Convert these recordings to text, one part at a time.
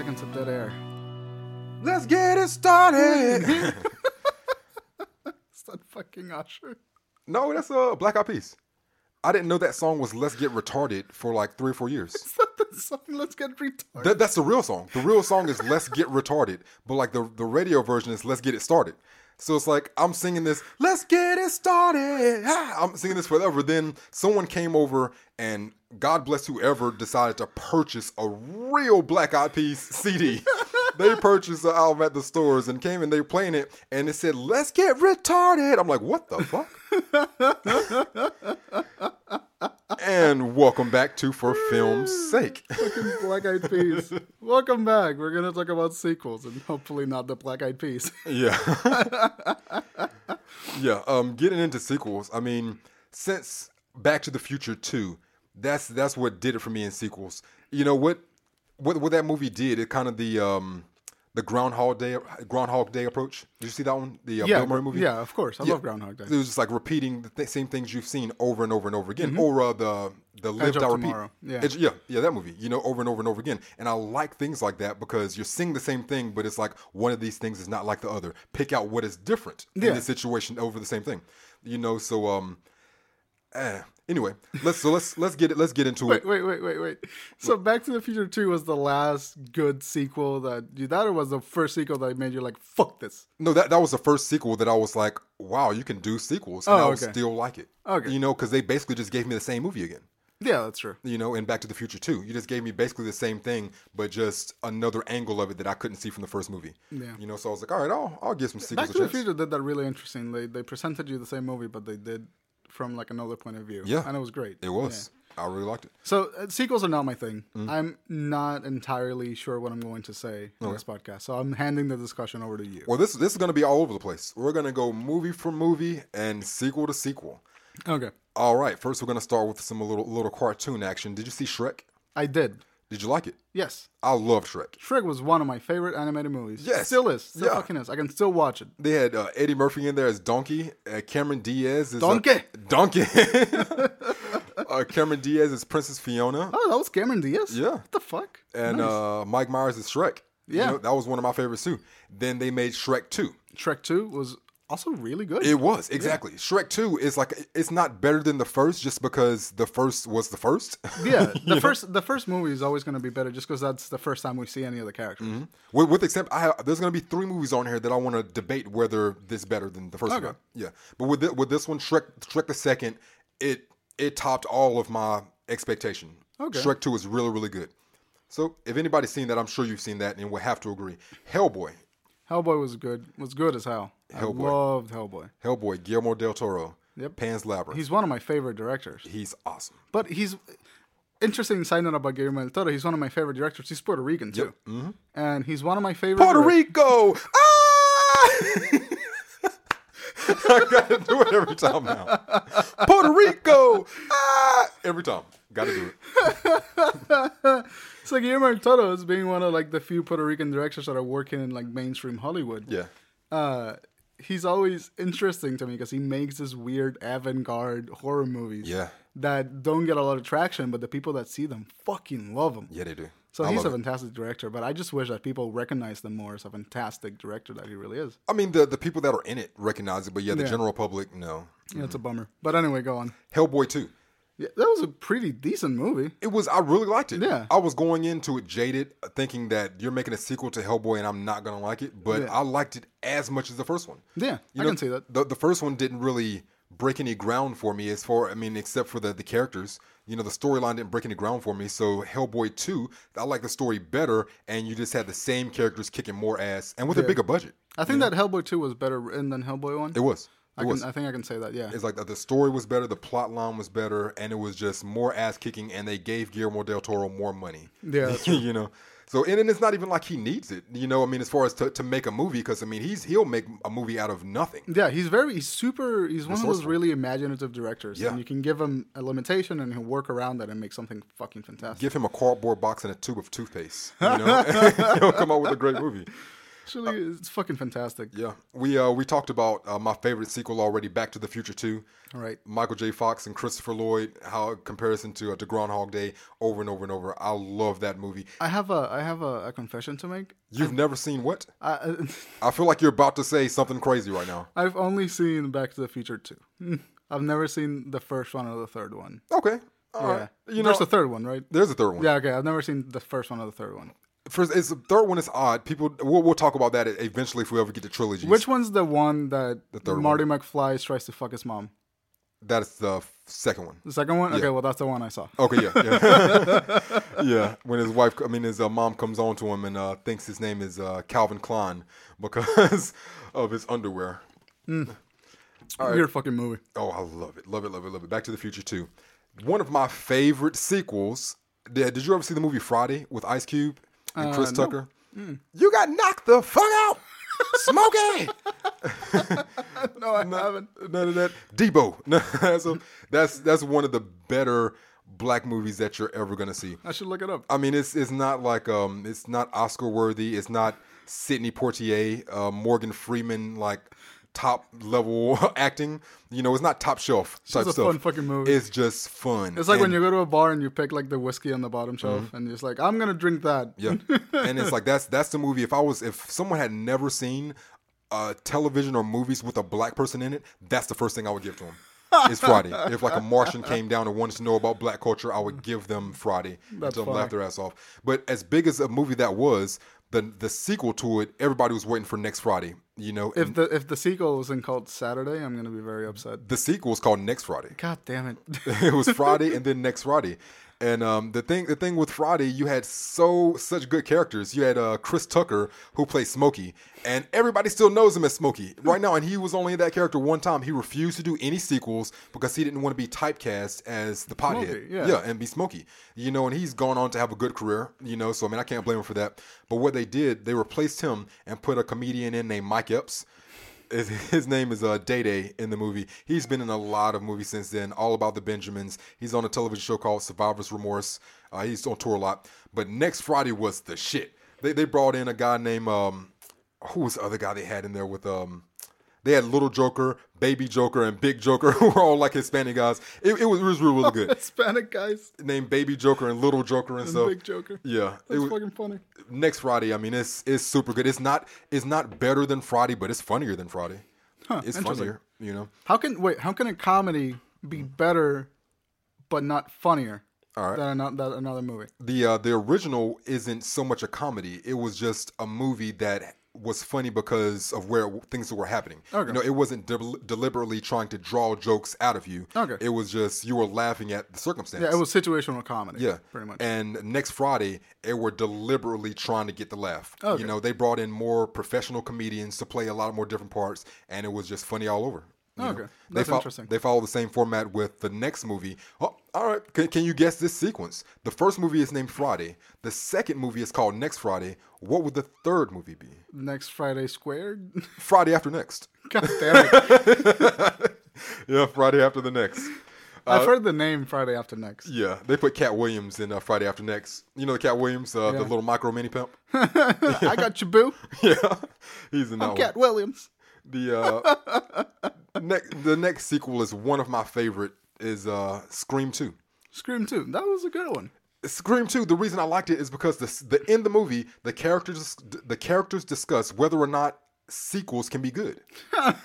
seconds of dead air. Let's get it started. Is that fucking Usher? no, that's a Black Eyed Peas. I didn't know that song was "Let's Get Retarded" for like three or four years. Is that the song? Let's get retarded. That, that's the real song. The real song is "Let's Get Retarded," but like the the radio version is "Let's Get It Started." So it's like I'm singing this, "Let's get it started." Ah, I'm singing this forever. Then someone came over and God bless whoever decided to purchase a real Black Eyed Peas CD. they purchased the album at the stores and came and they were playing it and it said, "Let's get retarded." I'm like, "What the fuck?" and welcome back to For Film's Sake. Fucking Black Eyed Peas. Welcome back. We're gonna talk about sequels and hopefully not the Black Eyed Peas. Yeah. yeah. Um, getting into sequels. I mean, since Back to the Future Two, that's that's what did it for me in sequels. You know what? What what that movie did? It kind of the um the Groundhog Day Groundhog Day approach. Did you see that one? The uh, yeah, Bill Murray movie. yeah, of course. I Yeah. love Groundhog Day. It was just like repeating the th- same things you've seen over and over and over again, or uh, the the live of die repeat. Yeah. Edge- yeah, yeah, that movie. You know, over and over and over again. And I like things like that because you're seeing the same thing, but it's like one of these things is not like the other. Pick out what is different in the situation over the same thing. You know, so um, eh. Anyway, let's so let's let's get it. Let's get into Wait, it. wait, wait, wait, wait. Wait. So Back to the Future 2 was the last good sequel that you that or was the first sequel that made you like, fuck this? No, that that was the first sequel that I was like, wow, you can do sequels, and Oh, I would okay. still like it. Okay. you know, because they basically just gave me the same movie again. Yeah, that's true. you know, in Back to the Future too. You just gave me basically the same thing, but just another angle of it that I couldn't see from the first movie. Yeah. You know, so I was like, all right, I'll I'll give some Back sequels to the. Future did that really interesting. They they presented you the same movie, but they did from like another point of view. Yeah. and it was great. It was. I really liked it. So uh, sequels are not my thing. Mm-hmm. I'm not entirely sure what I'm going to say in this podcast, so I'm handing the discussion over to you. Well, this this is gonna be all over the place. We're gonna go movie for movie and sequel to sequel. Okay, All right, first we're gonna start with some little little cartoon action. Did you see Shrek? I did. Did you like it? Yes, I love Shrek. Shrek was one of my favorite animated movies. Yes. still is. Still Yeah. fucking is. I can still watch it. They had uh, Eddie Murphy in there as Donkey. Uh, Cameron Diaz is Donkey. Donkey. uh, Cameron Diaz is Princess Fiona. Oh, that was Cameron Diaz. Yeah. What the fuck? and Nice. uh, Mike Myers is Shrek. You Yeah. know, that was one of my favorites too. Then they made Shrek Two. Shrek Two was also really good. It was exactly Shrek Two is like it's not better than the first just because the first was the first. yeah, the first the first movie is always going to be better just because that's the first time we see any of the characters. Mm-hmm. with, with except I have, there's going to be three movies on here that I want to debate whether this better than the first Okay. one. Yeah, but with thi- with this one, Shrek Shrek the second, it it topped all of my expectation. Okay. Shrek Two is really really good. So if anybody's seen that, I'm sure you've seen that and we'll have to agree. Hellboy, Hellboy was good. Was good as hell. Hellboy. I loved Hellboy. Hellboy, Guillermo del Toro, Yep. Pan's Labyrinth. He's one of my favorite directors. He's awesome. But he's interesting side note about Guillermo del Toro. He's one of my favorite directors. He's Puerto Rican too, and he's one of my favorite. Puerto Rico. Ah! I gotta do it every time now. Puerto Rico. Ah! Every time. Gotta do it. It's like Guillermo del Toro is being one of like the few Puerto Rican directors that are working in like mainstream Hollywood. Yeah. Uh, he's always interesting to me because he makes this weird avant-garde horror movies. Yeah. That don't get a lot of traction, but the people that see them fucking love them. Yeah, they do. So I he's a it. fantastic director, but I just wish that people recognize them more as a fantastic director that he really is. I mean, the, the people that are in it recognize it, but yeah, the Yeah. general public, no. Yeah, it's a bummer. But anyway, go on. Hellboy 2. Yeah, that was a pretty decent movie. It was, I really liked it. Yeah. I was going into it jaded, thinking that you're making a sequel to Hellboy and I'm not going to like it, but Yeah. I liked it as much as the first one. Yeah, You I know, can see that. The, the first one didn't really break any ground for me as far, I mean, except for the, the characters. You know, the storyline didn't break any ground for me. So Hellboy 2, I like the story better, and you just had the same characters kicking more ass and with a bigger budget. I think that Hellboy 2 was better written than Hellboy 1. It was. I, It can. I think I can say that, yeah. It's like the, the story was better, the plot line was better, and it was just more ass kicking, and they gave Guillermo del Toro more money. Yeah, you know. So and, and it's not even like he needs it, you know. I mean, as far as to, to make a movie, because I mean, he's he'll make a movie out of nothing. Yeah, he's very he's super. He's one of those really imaginative directors, Yeah. and you can give him a limitation, and he'll work around that and make something fucking fantastic. Give him a cardboard box and a tube of toothpaste. You know, he'll come out with a great movie. Actually, it's fucking fantastic. Yeah, we uh we talked about uh, my favorite sequel already, Back to the Future Two. All right. Michael J. Fox and Christopher Lloyd, how comparison to uh, to Groundhog Day, over and over and over. I love that movie. I have a I have a, a confession to make. You've never seen what? I, I feel like you're about to say something crazy right now. I've only seen Back to the Future two. I've never seen the first one or the third one. Okay, all Yeah, right. You know, there's the third one, right? there's a third one. Yeah, okay. I've never seen the first one or the third one. First, it's the third one is odd. People, we'll, we'll talk about that eventually if we ever get to trilogies. Which one's the one that the third Marty McFly tries to fuck his mom? That's the second one. The second one? Okay, well that's the one I saw. Okay, yeah, yeah, yeah. When his wife, I mean, his uh, mom comes on to him and uh, thinks his name is uh, Calvin Klein because of his underwear. Weird fucking movie. Oh, I love it, love it, love it, love it. Back to the Future too. One of my favorite sequels. Did, did you ever see the movie Friday with Ice Cube and Chris no. Tucker? You got knocked the fuck out, Smokey. No, I haven't. None of that. Debo. No, that's, that's that's one of the better black movies that you're ever gonna see. I should look it up. I mean, it's it's not like um, it's not Oscar worthy. It's not Sidney Poitier, uh, Morgan Freeman like top level acting. You know, it's not top shelf type just a stuff. fun fucking movie. It's just fun. It's like when you go to a bar and you pick like the whiskey on the bottom shelf and you're just like, I'm gonna drink that. Yeah, and it's like that's that's the movie. If I was if someone had never seen uh, television or movies with a black person in it, that's the first thing I would give to them. It's Friday. if like a Martian came down and wanted to know about black culture, I would give them Friday That's until them laugh their ass off. But as big as a movie that was, the the sequel to it, everybody was waiting for next Friday. You know, If the if the sequel wasn't called Saturday, I'm gonna be very upset. the sequel is called Next Friday. God damn it. it was Friday and then next Friday. And um, the thing, the thing with Friday, you had so such good characters. You had uh, Chris Tucker who plays Smokey, and everybody still knows him as Smokey right now. And he was only that character one time. He refused to do any sequels because he didn't want to be typecast as the pothead, Smokey, yeah. and be Smokey. You know, and he's gone on to have a good career. You know, so I mean, I can't blame him for that. But what they did, they replaced him and put a comedian in named Mike Epps. His name is uh, Day Day in the movie. He's been in a lot of movies since then, all about the Benjamins. He's on a television show called Survivor's Remorse. Uh, he's on tour a lot. But next Friday was the shit. They, they brought in a guy named, um, who was the other guy they had in there with, um, they had Little Joker, Baby Joker, and Big Joker, who were all like Hispanic guys. It, it was, it was really, really good. Hispanic guys Named Baby Joker and Little Joker and, and stuff. Big Joker. Yeah, it was, fucking funny. next Friday. I mean, it's it's super good. It's not it's not better than Friday, but it's funnier than Friday. it's funnier, you know. How can wait? How can a comedy be better, but not funnier All right. than another movie? The uh, the original isn't so much a comedy. It was just a movie that was funny because of where things were happening. Okay. You know, it wasn't del- deliberately trying to draw jokes out of you. Okay. It was just you were laughing at the circumstance. Yeah, it was situational comedy. Yeah, pretty much. And next Friday, they were deliberately trying to get the laugh. Okay. You know, they brought in more professional comedians to play a lot more different parts, and it was just funny all over. You know. Okay. they That's interesting. They follow the same format with the next movie. Oh, all right. Can, can you guess this sequence? The first movie is named Friday. The second movie is called Next Friday. What would the third movie be? Next Friday squared. Friday after next. God damn it! Yeah, Friday after the next. I've heard the name Friday After Next. Yeah, they put Katt Williams in uh, Friday After Next. You know the Katt Williams, uh, the little micro mini pimp. I got you, boo. yeah, he's in I'm. Katt Williams. The uh, next the next sequel is one of my favorite is uh, Scream Two. Scream 2. That was a good one. Scream Two. The reason I liked it is because the the in the movie the characters the characters discuss whether or not sequels can be good.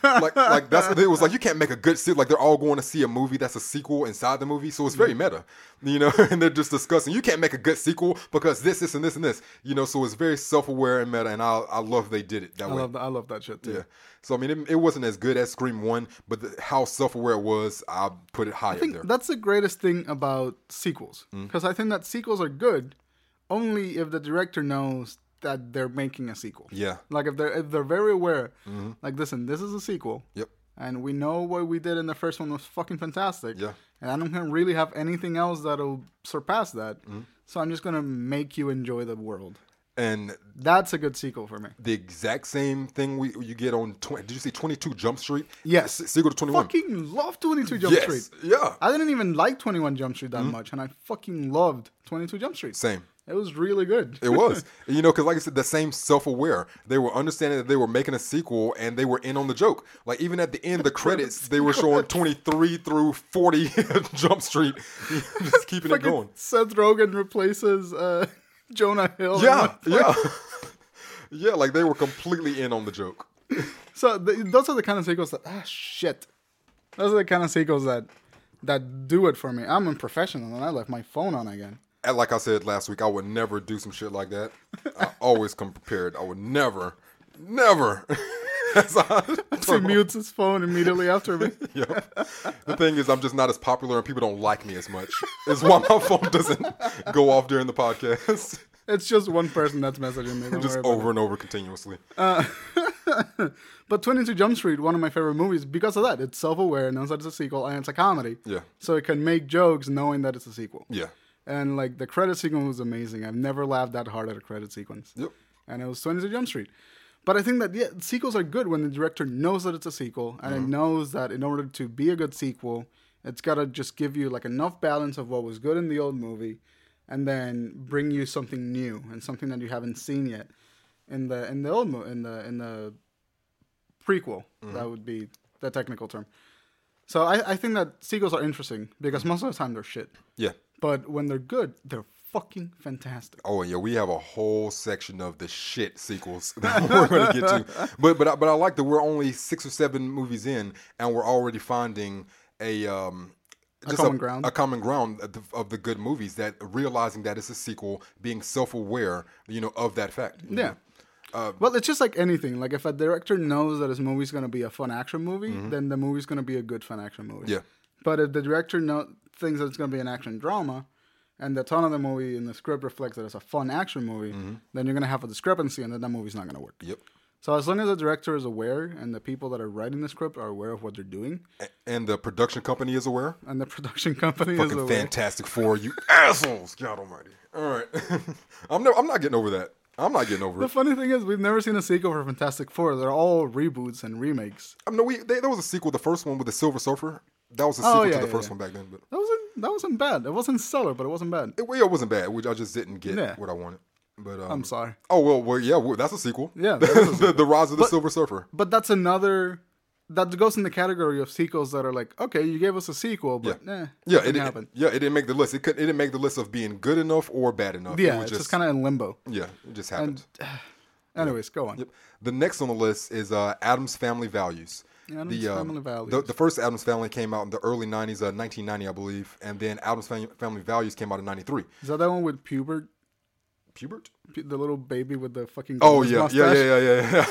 like like that's it was like you can't make a good sequel. Like they're all going to see a movie that's a sequel inside the movie, so it's very meta, you know. and they're just discussing you can't make a good sequel because this, this, and this, and this, you know. So it's very self aware and meta, and I I love they did it that I way. love that. I love that shit too. Yeah. So I mean, it, it wasn't as good as Scream One, but the, how self-aware it was, I put it high I think there. that's the greatest thing about sequels Mm. because I think that sequels are good only if the director knows that they're making a sequel. yeah. Like if they're if they're very aware, like listen, this is a sequel, Yep. and we know what we did in the first one was fucking fantastic. Yeah. And I don't really have anything else that'll surpass that. Mm-hmm. So I'm just gonna make you enjoy the world. And That's a good sequel for me. the exact same thing we you get on. 20, did you see Twenty Two Jump Street? Yes. Se- sequel to Twenty One. Fucking love 22 Jump yes. Street. Yeah. I didn't even like 21 Jump Street that much, and I fucking loved 22 Jump Street. Same. It was really good. It was, you know, because like I said, the same self-aware. They were understanding that they were making a sequel, and they were in on the joke. Like even at the end, the credits, they were showing twenty-three through forty Jump Street, just keeping it going. Seth Rogen replaces uh, Jonah Hill. Yeah, yeah, yeah. Like they were completely in on the joke. So th those are the kind of sequels that ah shit. Those are the kind of sequels that that do it for me. I'm a professional and I left my phone on again. Like I said last week, I would never do some shit like that. I always come prepared. I would never, never. He mutes his phone immediately after me. Yep. The thing is, I'm just not as popular, and people don't like me as much. Is why my phone doesn't go off during the podcast, It's just one person that's messaging me. Don't just over and over continuously. it. Uh, but 22 Jump Street, one of my favorite movies, because of that. It's self-aware, knows that it's a sequel, and it's a comedy. Yeah. So it can make jokes knowing that it's a sequel. Yeah. And like the credit sequence was amazing. I've never laughed that hard at a credit sequence. Yep. And it was 22 Jump Street. But I think that yeah, sequels are good when the director knows that it's a sequel and it mm-hmm. knows that in order to be a good sequel, it's got to just give you like enough balance of what was good in the old movie and then bring you something new and something that you haven't seen yet in the in the old mo- in the in the prequel. Mm-hmm. That would be the technical term. So I, I think that sequels are interesting because most of the time they're shit. Yeah. But when they're good, they're fucking fantastic. Oh and yeah, we have a whole section of the shit sequels that we're going to get to. But but I- but I like that we're only six or seven movies in, and we're already finding a um. Just common ground. a common ground of the, of the good movies that realizing that it's a sequel, being self-aware, you know, of that fact. Yeah. know. well, it's just like anything. Like if a director knows that his movie's gonna be a fun action movie, then the movie's gonna be a good fun action movie. Mm-hmm. Yeah. But if the director know, thinks that it's gonna be an action drama, and the tone of the movie in the script reflects that it's a fun action movie, then you're gonna have a discrepancy, and then that movie's not gonna work. Mm-hmm. Yep. So as long as the director is aware, and the people that are writing the script are aware of what they're doing, A- And the production company is aware. and the production company is Fucking aware, Fantastic Four, you assholes! God Almighty! All right, I'm never, I'm not getting over that. I'm not getting over The it. The funny thing is, we've never seen a sequel for Fantastic Four. They're all reboots and remakes. I mean, we they, there was a sequel, the first one with the Silver Surfer. That was a Oh, sequel yeah, to the yeah, first yeah. one back then, but That wasn't that wasn't bad. It wasn't stellar, but it wasn't bad. it, well, it wasn't bad. We, I just didn't get Yeah. what I wanted. But um, I'm sorry. Oh well, well yeah, well, that's a sequel. Yeah, a the, the Rise of the Silver Surfer. But that's another that goes in the category of sequels that are like, okay, you gave us a sequel, but eh, Yeah, it didn't it, happen. yeah, it didn't make the list. It could, it didn't make the list of being good enough or bad enough. Yeah, it was it's just, just kind of in limbo. yeah, it just happened. Anyways, go on. Yep. The next on the list is uh, Addams Family Values. Addams the, um, Values. The, the first Addams Family came out in the early 90s, uh, 1990, I believe. And then Addams Family, Family Values came out in 93. Is that that one with Pubert, Pubert? Pu- the little baby with the fucking Oh, yeah. Yeah, mustache? yeah, yeah, yeah,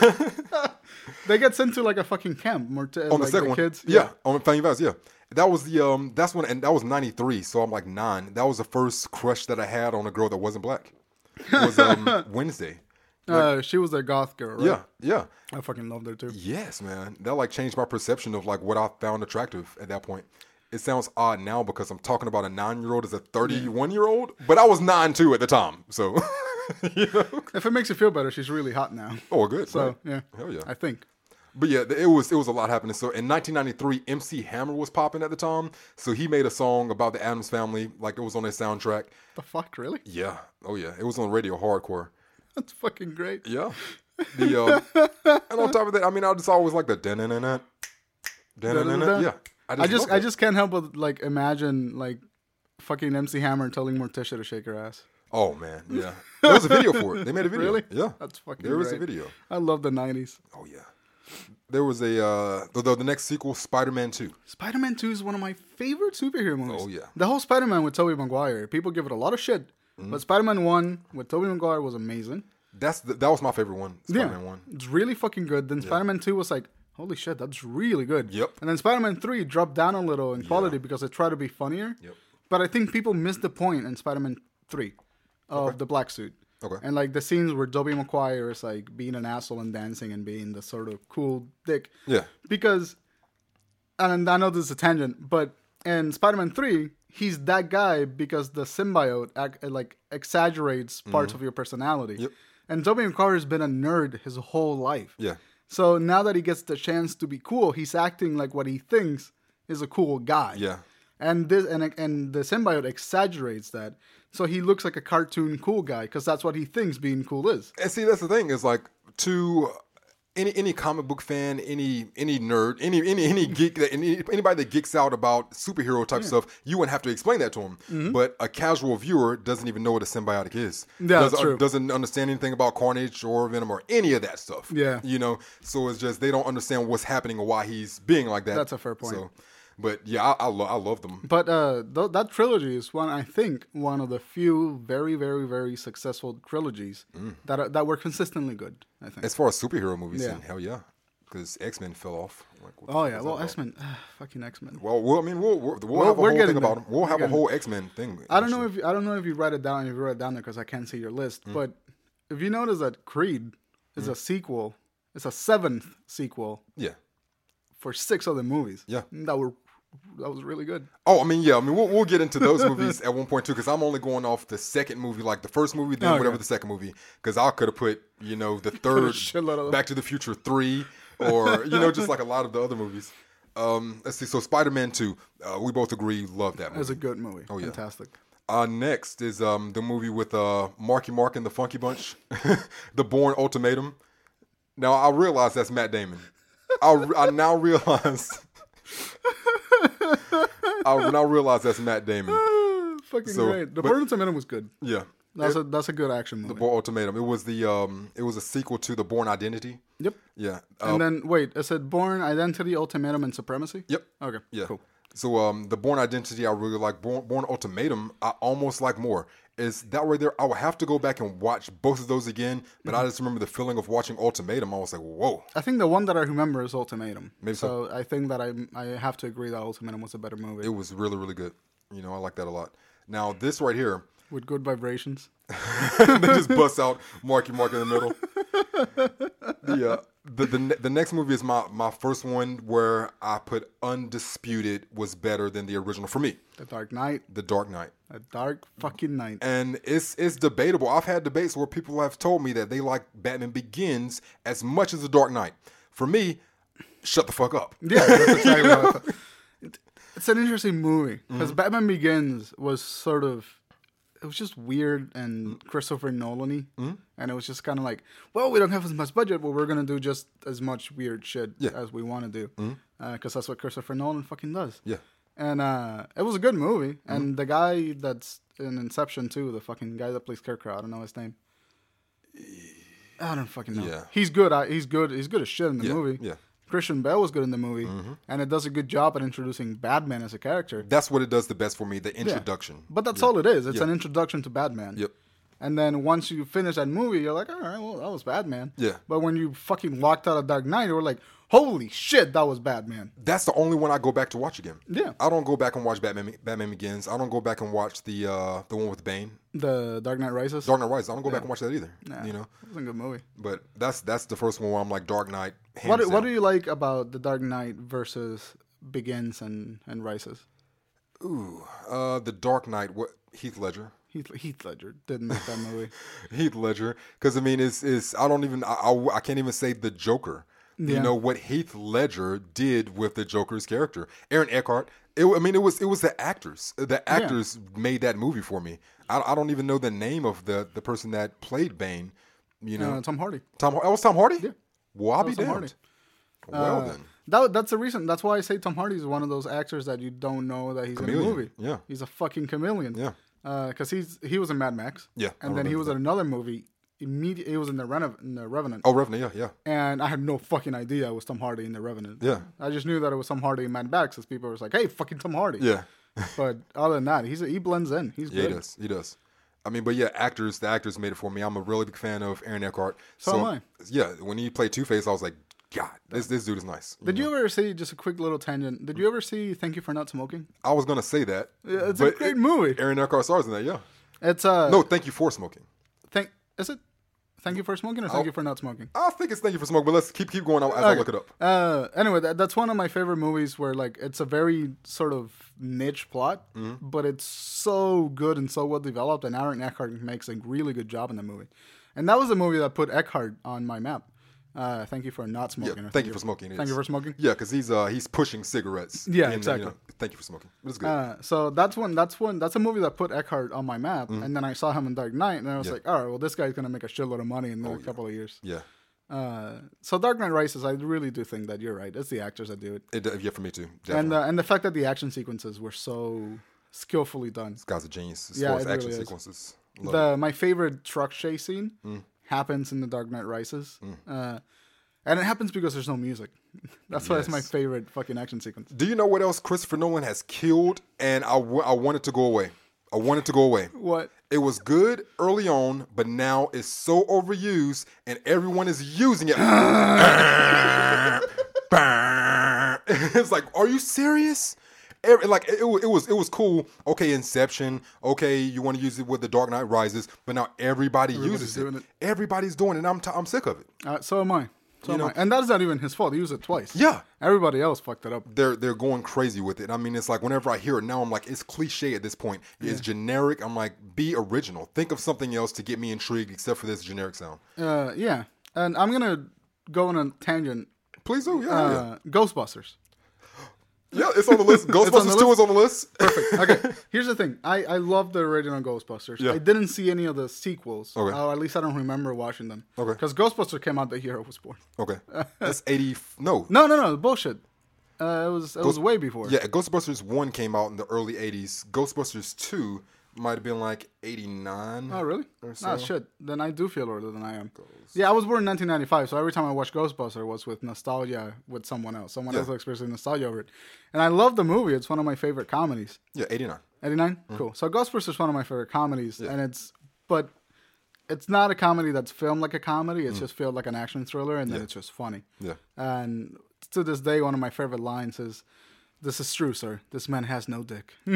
yeah. They get sent to like a fucking camp. More to, on like the second one. kids. Yeah. on Family Values, yeah. That was the, um, that's when, and that was 93. So I'm like nine. That was the first crush that I had on a girl that wasn't black. It was um, Wednesday. Uh, she was a goth girl. Right? Yeah, yeah. I fucking loved her too. Yes, man. That like changed my perception of like what I found attractive at that point. It sounds odd now because I'm talking about a nine year old as a 31 year old, but I was nine too at the time. So, you know. If it makes you feel better, she's really hot now. Oh, good. So right. yeah, Hell yeah. I think. But yeah, it was it was a lot happening. So in 1993, MC Hammer was popping at the time. So he made a song about the Addams family, like it was on his soundtrack. The fuck, really? Yeah. Oh yeah. It was on radio hardcore. That's fucking great. Yeah. The um, and on top of that, I mean, I just always like the da na na na, yeah. I just, love I just can't help but like imagine like fucking MC Hammer telling Morticia to shake her ass. Oh man, yeah. There was a video for it. They made a video. Really? Yeah. That's fucking. There was a video. I love the '90s. Oh yeah. There was a uh the, the, the next sequel, Spider-Man 2. Spider-Man 2 is one of my favorite superhero movies. Oh, yeah. The whole Spider-Man with Tobey Maguire. People give it a lot of shit, Mm-hmm. but Spider-Man 1 with Tobey Maguire was amazing. That's the, that was my favorite one, Spider-Man yeah, 1. it's really fucking good. Then Spider-Man 2 was like, holy shit, that's really good. Yep. And then Spider-Man 3 dropped down a little in quality because it tried to be funnier. Yep. But I think people missed the point in Spider-Man 3 of the black suit. Okay. And like the scenes where Tobey Maguire is like being an asshole and dancing and being the sort of cool dick. Yeah. Because, and I know this is a tangent, but in Spider-Man Three, he's that guy because the symbiote ac- like exaggerates parts of your personality. Mm-hmm. Yep. And Tobey Maguire has been a nerd his whole life. Yeah. So now that he gets the chance to be cool, he's acting like what he thinks is a cool guy. Yeah. And this and and the symbiote exaggerates that So he looks like a cartoon cool guy because that's what he thinks being cool is. And see, that's the thing is like to any any comic book fan, any any nerd, any any any geek that any, anybody that geeks out about superhero type stuff, you wouldn't have to explain that to them. Mm-hmm. But a casual viewer doesn't even know what a symbiotic is. Yeah, doesn't, that's true. doesn't understand anything about Carnage or Venom or any of that stuff. Yeah. you know, so it's just they don't understand what's happening or why he's being like that. That's a fair point. So, but yeah, I I, lo- I love them. But uh, th- that trilogy is one I think one of the few very very very successful trilogies Mm. that are, that were consistently good. I think. As far as superhero movies, Yeah. hell yeah, because X Men fell off. Like, what oh yeah, well? X Men, fucking X Men. Well, we'll, I mean, we'll we'll, we'll Well, have a whole thing about them. We'll have a whole X Men thing. I don't know if I don't know if you write it down. If you wrote it down there because I can't see your list. Mm. But if you notice that Creed is a sequel, it's a seventh sequel Yeah. for six other movies. Yeah. that were that was really good. Oh, I mean, yeah. I mean, we'll, we'll get into those movies at one point too, because I'm only going off the second movie, like the first movie, then Oh, whatever yeah. the second movie, because I could have put, you know, the third. Back to the Future three, or you know, just like a lot of the other movies. Um, let's see. So Spider Man two, uh, we both agree, love that movie. It was a good movie. Oh yeah. fantastic. Uh, next is um the movie with uh Marky Mark and the Funky Bunch, The Bourne Ultimatum. Now I realize that's Matt Damon. I, I now realize. I now realize that's Matt Damon. Fucking So, great. The but- Bourne Ultimatum was good. Yeah, That's a that's a good action movie. The Bourne Ultimatum. It was the um it was a sequel to The Bourne Identity. yep. Yeah. Uh, And then wait, it said Bourne Identity, Ultimatum, and Supremacy. yep. Okay. Yeah. Cool. So um the Bourne Identity I really like. Bourne Bourne Ultimatum I almost like more. Is that right there? I would have to go back and watch both of those again, but Mm-hmm. I just remember the feeling of watching Ultimatum. I was like, whoa. I think the one that I remember is Ultimatum. Maybe so. I think that I I have to agree that Ultimatum was a better movie It was really really good. You know, I like that a lot. Now this right here, with good vibrations. they just bust out Marky Mark in the middle. Yeah. The, the the next movie is my my first one where I put undisputed was better than the original for me. The Dark Knight, The Dark Knight. a dark fucking night. And it's it's debatable. I've had debates where people have told me that they like Batman Begins as much as The Dark Knight. For me, shut the fuck up. Yeah, exactly It's an interesting movie because Mm-hmm. Batman Begins was sort of it was just weird and Christopher Nolan-y, Mm-hmm. and it was just kind of like, well, we don't have as much budget, but we're gonna do just as much weird shit Yeah. As we want to do, because that's what Christopher Nolan fucking does. Yeah. And uh, it was a good movie, Mm-hmm. and the guy that's in Inception too, the fucking guy that plays Scarecrow, I don't know his name. I don't fucking know. Yeah. He's good. I, he's good. He's good as shit in the Yeah, movie. yeah. Christian Bale was good in the movie, mm-hmm. and it does a good job at introducing Batman as a character. That's what it does the best for me, the Yeah. introduction. But that's all it is. It's Yeah. an introduction to Batman. Yep. And then once you finish that movie, you're like, all right, well, that was Batman. Yeah. But when you fucking walked out of Dark Knight, you were like, holy shit, that was Batman. That's the only one I go back to watch again. Yeah. I don't go back and watch Batman Batman Begins. I don't go back and watch the uh the one with Bane. The Dark Knight Rises. Dark Knight Rises. I don't go back and watch that either. Nah, You know. it was a good movie. But that's that's the first one where I'm like Dark Knight. What do, what do you like about the Dark Knight versus Begins and and Rises? Ooh, uh, the Dark Knight. What Heath Ledger. Heath, Heath Ledger didn't make that movie. Heath Ledger, because I mean, it's, it's I don't even I, I, I can't even say the Joker. Yeah. You know what Heath Ledger did with the Joker's character, Aaron Eckhart. It, I mean, it was it was the actors. The actors made that movie for me. I, I don't even know the name of the the person that played Bane. You know, Uh, Tom Hardy. Tom. That was Tom Hardy. Yeah. Well, I'll be damned. Hardy. Well Uh, then, That, that's the reason. That's why I say Tom Hardy is one of those actors that you don't know that he's in a movie. Yeah. he's a fucking chameleon. Yeah. Uh, because he's he was in Mad Max. Yeah, I and then he was in another movie. Immediately, he was in the, in the Revenant. oh Revenant. Yeah, yeah. And I had no fucking idea it was Tom Hardy in the Revenant. Yeah. I just knew that it was Tom Hardy in Mad Max because people were like, "Hey, fucking Tom Hardy." Yeah. but other than that, he's he blends in. He's Yeah, good. he does. He does. I mean, but yeah, actors. The actors made it for me. I'm a really big fan of Aaron Eckhart. So am I. Yeah, when he played Two Face, I was like, God, this this dude is nice. Did you ever see just a quick little tangent? Did you ever see Thank You for Not Smoking? I was gonna say that. Yeah, it's a but great movie. Aaron Eckhart stars in that. Yeah. It's uh No, thank you for smoking. Thank is it? Thank you for smoking or thank you for not smoking? I think it's thank you for smoking, but let's keep keep going as I look it up. Uh, anyway, that, that's one of my favorite movies where like it's a very sort of niche plot, Mm-hmm. but it's so good and so well developed, and Aaron Eckhart makes a really good job in the movie. And that was the movie that put Eckhart on my map. Uh, thank you for not smoking. or thank you for smoking. Thank you for smoking. Yeah, because he's uh he's pushing cigarettes. Yeah, in, exactly. thank you for smoking. It was good. Uh, so that's one. That's one. That's a movie that put Eckhart on my map, and then I saw him in Dark Knight, and I was Mm-hmm. Yeah. like, all right, well, this guy's gonna make a shitload of money in Oh, a couple of years. yeah, Uh, so Dark Knight Rises, I really do think that you're right. It's the actors that do it, it, yeah, for me too. Definitely. and uh, and the fact that the action sequences were so skillfully done. this guy's a genius as Yeah, far as it action really sequences. Love it. The my favorite truck chase scene Mm. Happens in the Dark Knight Rises, uh, and it happens because there's no music. That's why it's my favorite fucking action sequence. Do you know what else Christopher Nolan has killed? And I, w- I want it to go away. I want it to go away. What? It was good early on, but now it's so overused, and everyone is using it. it's like, are you serious? Every, like it, it was, it was cool. Okay, Inception. Okay, you want to use it with the Dark Knight Rises, but now everybody uses it. doing it. Everybody's doing it. And I'm, t- I'm sick of it. Uh, so am I. So You am know- I. And that's not even his fault. He used it twice. Yeah. Everybody else fucked it up. they're they're going crazy with it. I mean, it's like whenever I hear it now, I'm like, it's cliche at this point. It's generic. I'm like, be original. Think of something else to get me intrigued, except for this generic sound. Uh, yeah. And I'm gonna go on a tangent. Please do, yeah, Uh, Ghostbusters. Yeah. It's on the list. Ghostbusters the Two list? is on the list. Perfect. Okay. Here's the thing. I I love the original Ghostbusters. Yeah. I didn't see any of the sequels. Okay. Or at least I don't remember watching them. Okay. Because Ghostbusters came out the year I was born. okay, that's eighty. f- No, No, no, no. Bullshit. Uh, it was it was way before. yeah. Ghostbusters One came out in the early '80s. Ghostbusters Two might have been like '89. Oh, really? Or so. shit. Then I do feel older than I am. Yeah, I was born in 1995, so every time I watch Ghostbusters, it was with nostalgia with someone else. Someone Yeah. else experiencing nostalgia over it. And I love the movie. It's one of my favorite comedies. Yeah, '89. 89? Mm. Cool. So Ghostbusters is one of my favorite comedies, and it's, but it's not a comedy that's filmed like a comedy. It's just filmed like an action thriller, and then Mm. Yeah. it's just funny. Yeah. And to this day, one of my favorite lines is, "This is true, sir. This man has no dick."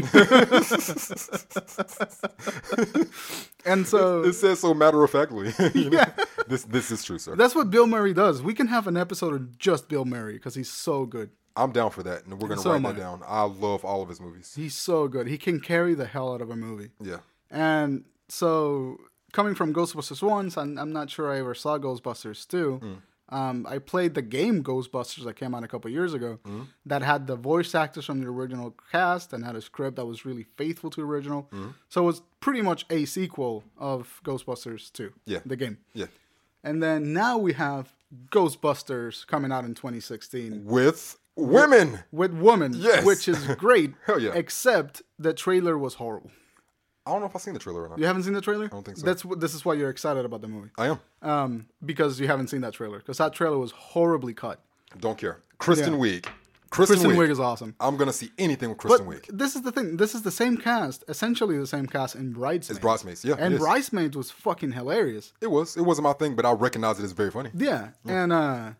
and so It says so matter of factly. yeah. This this is true, sir. that's what Bill Murray does. We can have an episode of just Bill Murray because he's so good. I'm down for that, and we're gonna So write that down. I love all of his movies. He's so good. He can carry the hell out of a movie. Yeah. And so, coming from Ghostbusters once, I'm, I'm not sure I ever saw Ghostbusters 2. Mm. Um, I played the game Ghostbusters that came out a couple years ago Mm-hmm. that had the voice actors from the original cast and had a script that was really faithful to the original. Mm-hmm. So it was pretty much a sequel of Ghostbusters 2, Yeah. the game. Yeah. And then now we have Ghostbusters coming out in 2016 With women. with women. Yes. which is great, Hell yeah. except the trailer was horrible. I don't know if I've seen the trailer or not. You haven't seen the trailer? I don't think so. That's this is why you're excited about the movie. I am. Um, because you haven't seen that trailer. Because that trailer was horribly cut. Don't care. Kristen Yeah. Wiig. Kristen, Kristen Wiig. Wiig is awesome. I'm gonna see anything with Kristen But Wiig. this is the thing. This is the same cast, essentially the same cast in Bridesmaids. It's Bridesmaids. Yeah. and. Bridesmaids was fucking hilarious. it was. It wasn't my thing, but I recognize it as very funny. Yeah, and uh,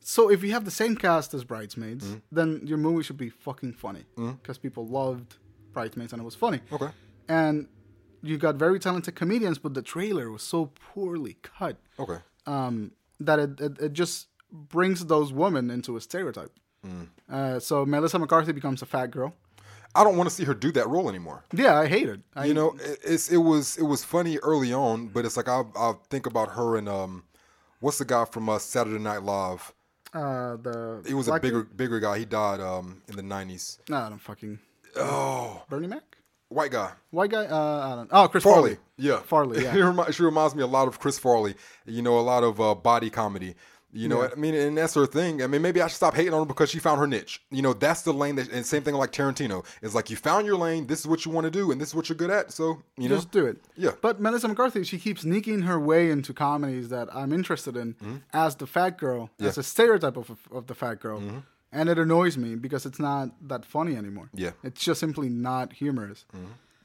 so if you have the same cast as Bridesmaids, Mm-hmm. then your movie should be fucking funny because people loved Bridesmaids and it was funny. Okay. And you got very talented comedians, but the trailer was so poorly cut. Okay. um, that it, it, it just brings those women into a stereotype. Mm. Uh, so Melissa McCarthy becomes a fat girl. I don't want to see her do that role anymore. Yeah, I hate it. I, You know, it, it's it was it was funny early on, but it's like I I think about her and um, what's the guy from uh, Saturday Night Live? uh, the He was a bigger dude? bigger guy. He died um in the nineties. No, I don't fucking Oh, Bernie Mac. White guy. White guy. Uh, I don't. Know. Oh, Chris Farley. Farley. Yeah. Farley. Yeah. She remi- she reminds me a lot of Chris Farley. You know, a lot of uh, body comedy. You know, Yeah. I mean, and that's her thing. I mean, maybe I should stop hating on her because she found her niche. You know, that's the lane that, and same thing like Tarantino. It's like you found your lane. This is what you want to do, and this is what you're good at. So you know, Just do it. Yeah. But Melissa McCarthy, she keeps sneaking her way into comedies that I'm interested in as the fat girl, as Mm-hmm. Yeah. Mm-hmm. a stereotype of, of the fat girl. And it annoys me because it's not that funny anymore. Yeah. Mm-hmm. It's just simply not humorous.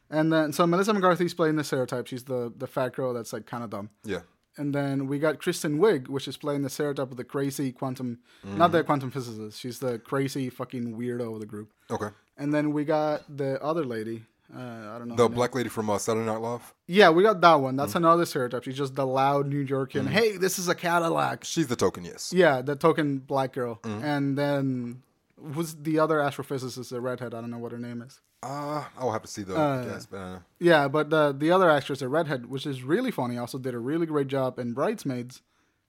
And then, so Melissa McCarthy's playing the stereotype. She's the, the fat girl that's like kind of dumb. yeah, And then we got Kristen Wiig, which is playing the stereotype of the crazy quantum, not the quantum physicist. She's the crazy fucking weirdo of the group. okay. And then we got the other lady. Uh, I don't know. The black lady from uh, Saturday Night Live. Yeah, we got that one. That's Mm. another stereotype. She's just the loud New Yorkian. Hey, this is a Cadillac. She's the token, yes. Yeah, the token black girl. Mm. And then was the other astrophysicist, the redhead. I don't know what her name is. Uh, I'll have to see the Uh, gas, but, uh, Yeah, but the the other actress, the redhead, which is really funny, also did a really great job in Bridesmaids.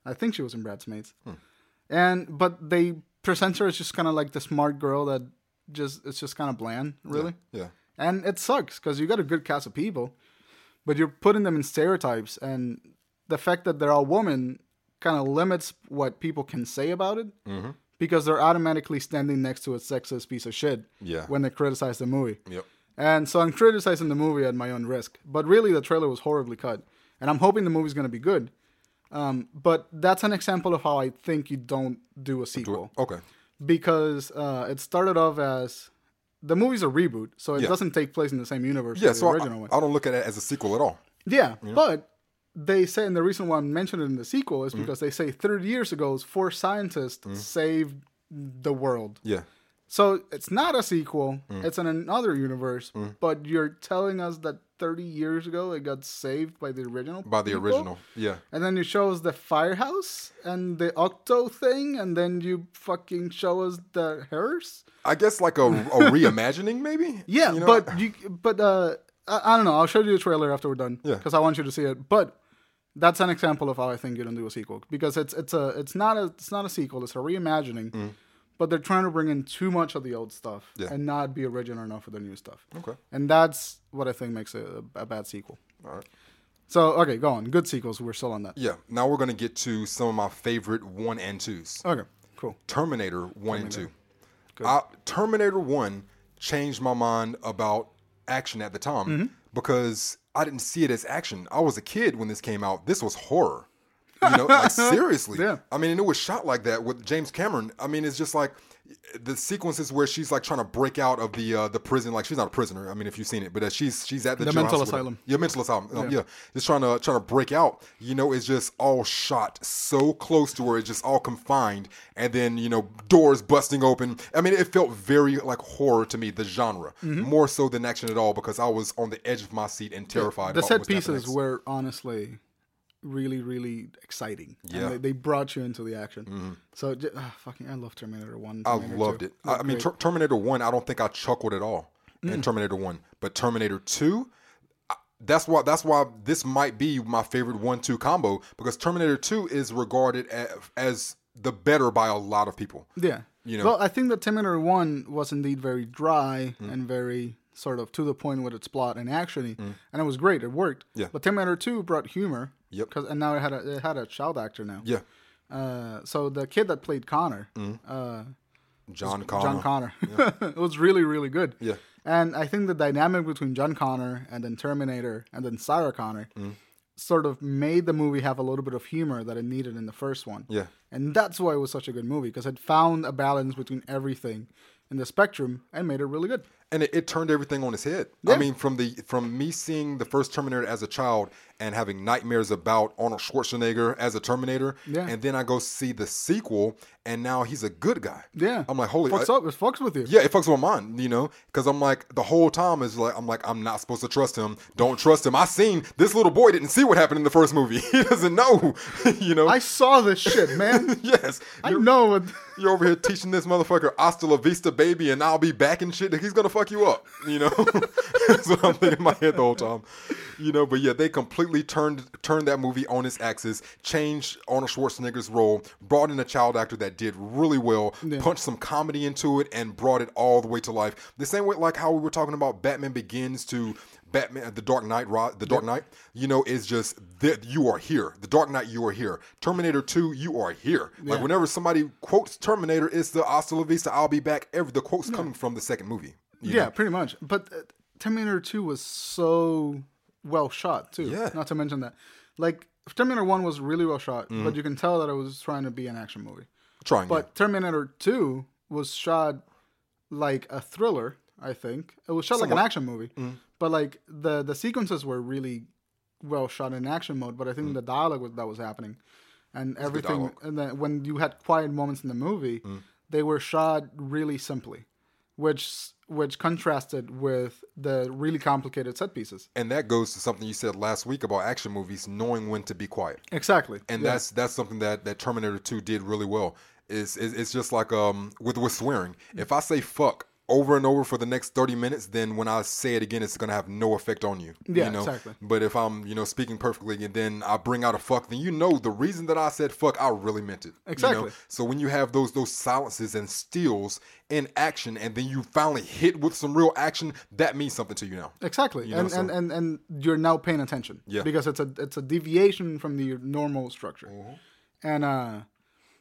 I think she was in Bridesmaids. And but they present her as just kind of like the smart girl that just it's just kind of bland, really. Yeah. And it sucks because you got a good cast of people, but you're putting them in stereotypes, and the fact that they're all women kind of limits what people can say about it Mm-hmm. because they're automatically standing next to a sexist piece of shit Yeah. when they criticize the movie. Yep. And so I'm criticizing the movie at my own risk. But really, the trailer was horribly cut. And I'm hoping the movie's going to be good. Um, but that's an example of how I think you don't do a sequel. Okay. Because uh, it started off as the movie's a reboot, so it Yeah. doesn't take place in the same universe Yeah. as So the I, original one. I don't look at it as a sequel at all. Yeah, but they say, and the reason why I mentioned it in the sequel Mm-hmm. is because they say 30 years ago, four scientists saved the world. Yeah. So it's not a sequel. Mm. It's in another universe, but you're telling us that 30 years ago it got saved by the original. By the people? original. Yeah. And then you show us the firehouse and the octo thing, and then you fucking show us the hearse. I guess like a, a reimagining, maybe. Yeah, You know, but you, but uh, I, I don't know. I'll show you the trailer after we're done. Yeah. because I want you to see it. But that's an example of how I think you don't do a sequel because it's it's a it's not a it's not a sequel. It's a reimagining. But they're trying to bring in too much of the old stuff. Yeah. and not be original enough for the new stuff. Okay. And that's what I think makes a, a bad sequel. All right. So okay, go on. Good sequels. We're still on that. Yeah. Now we're gonna get to some of my favorite one and twos. Okay, cool. Terminator one and two. I, Terminator one changed my mind about action at the time Mm-hmm. because I didn't see it as action. I was a kid when this came out. This was horror. You know, like seriously. Yeah. I mean, and it was shot like that with James Cameron. I mean, it's just like the sequences where she's like trying to break out of the uh, the prison. Like she's not a prisoner. I mean, if you've seen it, but uh, she's she's at the, The mental asylum. Yeah, mental asylum. Um, yeah. just trying to trying to break out. You know, it's just all shot so close to where it's just all confined, and then you know doors busting open. I mean, it felt very like horror to me, the genre, Mm-hmm. more so than action at all, because I was on the edge of my seat and terrified. The about set pieces were honestly really, really exciting. Yeah. Mm-hmm. they, they brought you into the action. So j- ah, fucking, I love Terminator One. I loved 2. it. I, I mean, Ter- Terminator One. I don't think I chuckled at all Mm. in Terminator One, but Terminator Two. I- That's why. That's why this might be my favorite one-two combo because Terminator Two is regarded as, as the better by a lot of people. Yeah. You know- Well, I think that Terminator 1 was indeed very dry Mm. and very sort of to the point with its plot and actiony, and it was great. It worked. Mm. Yeah. But Terminator 2 brought humor. Yep. 'cause- and now it had a it had a child actor now. Yeah, Uh, so the kid that played Connor, Mm. uh, John Connor. John Connor, it was really really good. Yeah. And I think the dynamic between John Connor and then Terminator and then Sarah Connor Mm. sort of made the movie have a little bit of humor that it needed in the first one. Yeah. And that's why it was such a good movie because it found a balance between everything in the spectrum and made it really good. And it, it turned everything on its head. Yeah. I mean, from the from me seeing the first Terminator as a child and having nightmares about Arnold Schwarzenegger as a Terminator, Yeah. and then I go see the sequel, and now he's a good guy. Yeah. I'm like, holy, Fucks I- up, it fucks with you. Yeah, it fucks with my mind, you know, because I'm like the whole time is like I'm like I'm not supposed to trust him. Don't trust him. I seen this little boy didn't see what happened in the first movie. he doesn't know, you know. I saw this shit, man. yes, I know you're over here teaching this motherfucker hasta la vista, baby, and I'll be back and shit. He's gonna fuck you up, you know. That's what I'm thinking in my head the whole time, you know. But yeah, they completely turned turned that movie on its axis, changed Arnold Schwarzenegger's role, brought in a child actor that did really well, punched some comedy into it, and brought it all the way to life. The same way, like how we were talking about Batman Begins to Batman, The Dark Knight, The Dark Knight, you know, is just that you are here. The Dark Knight, you are here. Terminator 2, you are here. Like whenever somebody quotes Terminator, it's the Hasta la Vista, I'll be back. Every the quotes coming from the second movie. Yeah, know? pretty much. But uh, Terminator 2 was so well shot, too. Yeah. Not to mention that. Like, Terminator 1 was really well shot, Mm-hmm. but you can tell that it was trying to be an action movie. Trying. But Terminator 2 was shot like a thriller, I think. It was shot like an action movie. Mm-hmm. But like the the sequences were really well shot in action mode, but I think the dialogue was, that was happening and everything Mm. dialogue. Mm. and then when you had quiet moments in the movie, they were shot really simply, which which contrasted with the really complicated set pieces. and that goes to something you said last week about action movies, knowing when to be quiet. Exactly. and Yeah. that's that's something that that Terminator 2 did really well. Is it's just like um with with swearing. If I say fuck, over and over for the next 30 minutes, then when I say it again, it's going to have no effect on you. Yeah, you know? exactly. But if I'm, you know, speaking perfectly and then I bring out a fuck, then you know the reason that I said fuck, I really meant it. you know? Exactly. So when you have those those silences and steals in action and then you finally hit with some real action, that means something to you now. Exactly, know, and, so- and and and you're now paying attention. Yeah. because it's a it's a deviation from the normal structure, Mm-hmm. and uh,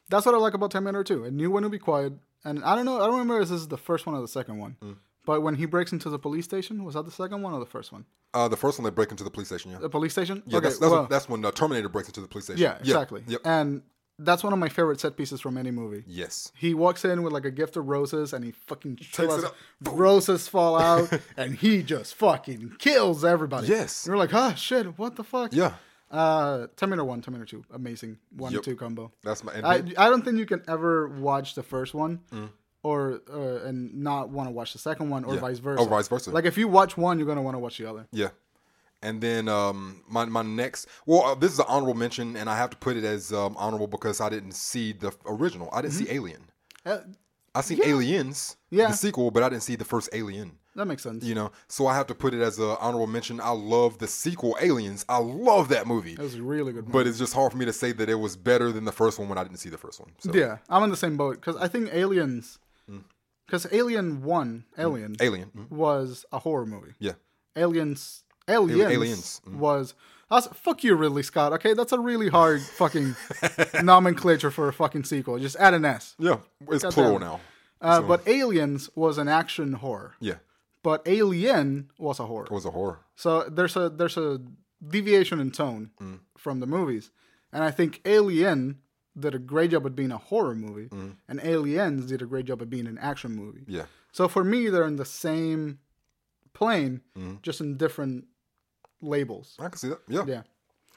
that's what I like about Terminator Two. I knew when to be quiet, and I don't know, I don't remember if this is the first one or the second one, Mm. but when he breaks into the police station, was that the second one or the first one? Uh, the first one they break into the police station, yeah. The police station. Yeah, okay, that's, that's, well, when, that's when uh, Terminator breaks into the police station. yeah, exactly, Yep. and that's one of my favorite set pieces from any movie. Yes. He walks in with like a gift of roses and he fucking Takes it up. roses fall out and he just fucking kills everybody. Yes. And you're like, ah, shit, what the fuck? Yeah. Uh, Terminator One, Terminator Two, amazing one Yep. two combo. That's my. I I don't think you can ever watch the first one. Mm. Or uh, and not want to watch the second one, or Yeah. vice versa. Or vice versa. Like if you watch one, you're gonna want to watch the other. Yeah. And then um, my my next, well, uh, this is an honorable mention, and I have to put it as um, honorable because I didn't see the original. I didn't see Alien. Uh, I seen Aliens, Yeah. the sequel, but I didn't see the first Alien. That makes sense. You know, so I have to put it as an honorable mention. I love the sequel, Aliens. I love that movie, It was a really good. Movie. but it's just hard for me to say that it was better than the first one when I didn't see the first one. So yeah, I'm in the same boat because I think Aliens, Mm. because Alien One, Alien Alien, mm, was a horror movie. yeah, Aliens, Aliens, Aliens, mm. was. That's, fuck you, Ridley Scott. Okay, that's a really hard fucking nomenclature for a fucking sequel. Just add an S. yeah, it's God plural now. Uh, But Aliens was an action horror. Yeah, But Alien was a horror. it was a horror. So there's a there's a deviation in tone Mm. from the movies, and I think Alien did a great job at being a horror movie, and Aliens did a great job at being an action movie. Mm. Yeah, So for me, they're in the same plane, Mm. just in different labels. I can see that. Yeah. Yeah.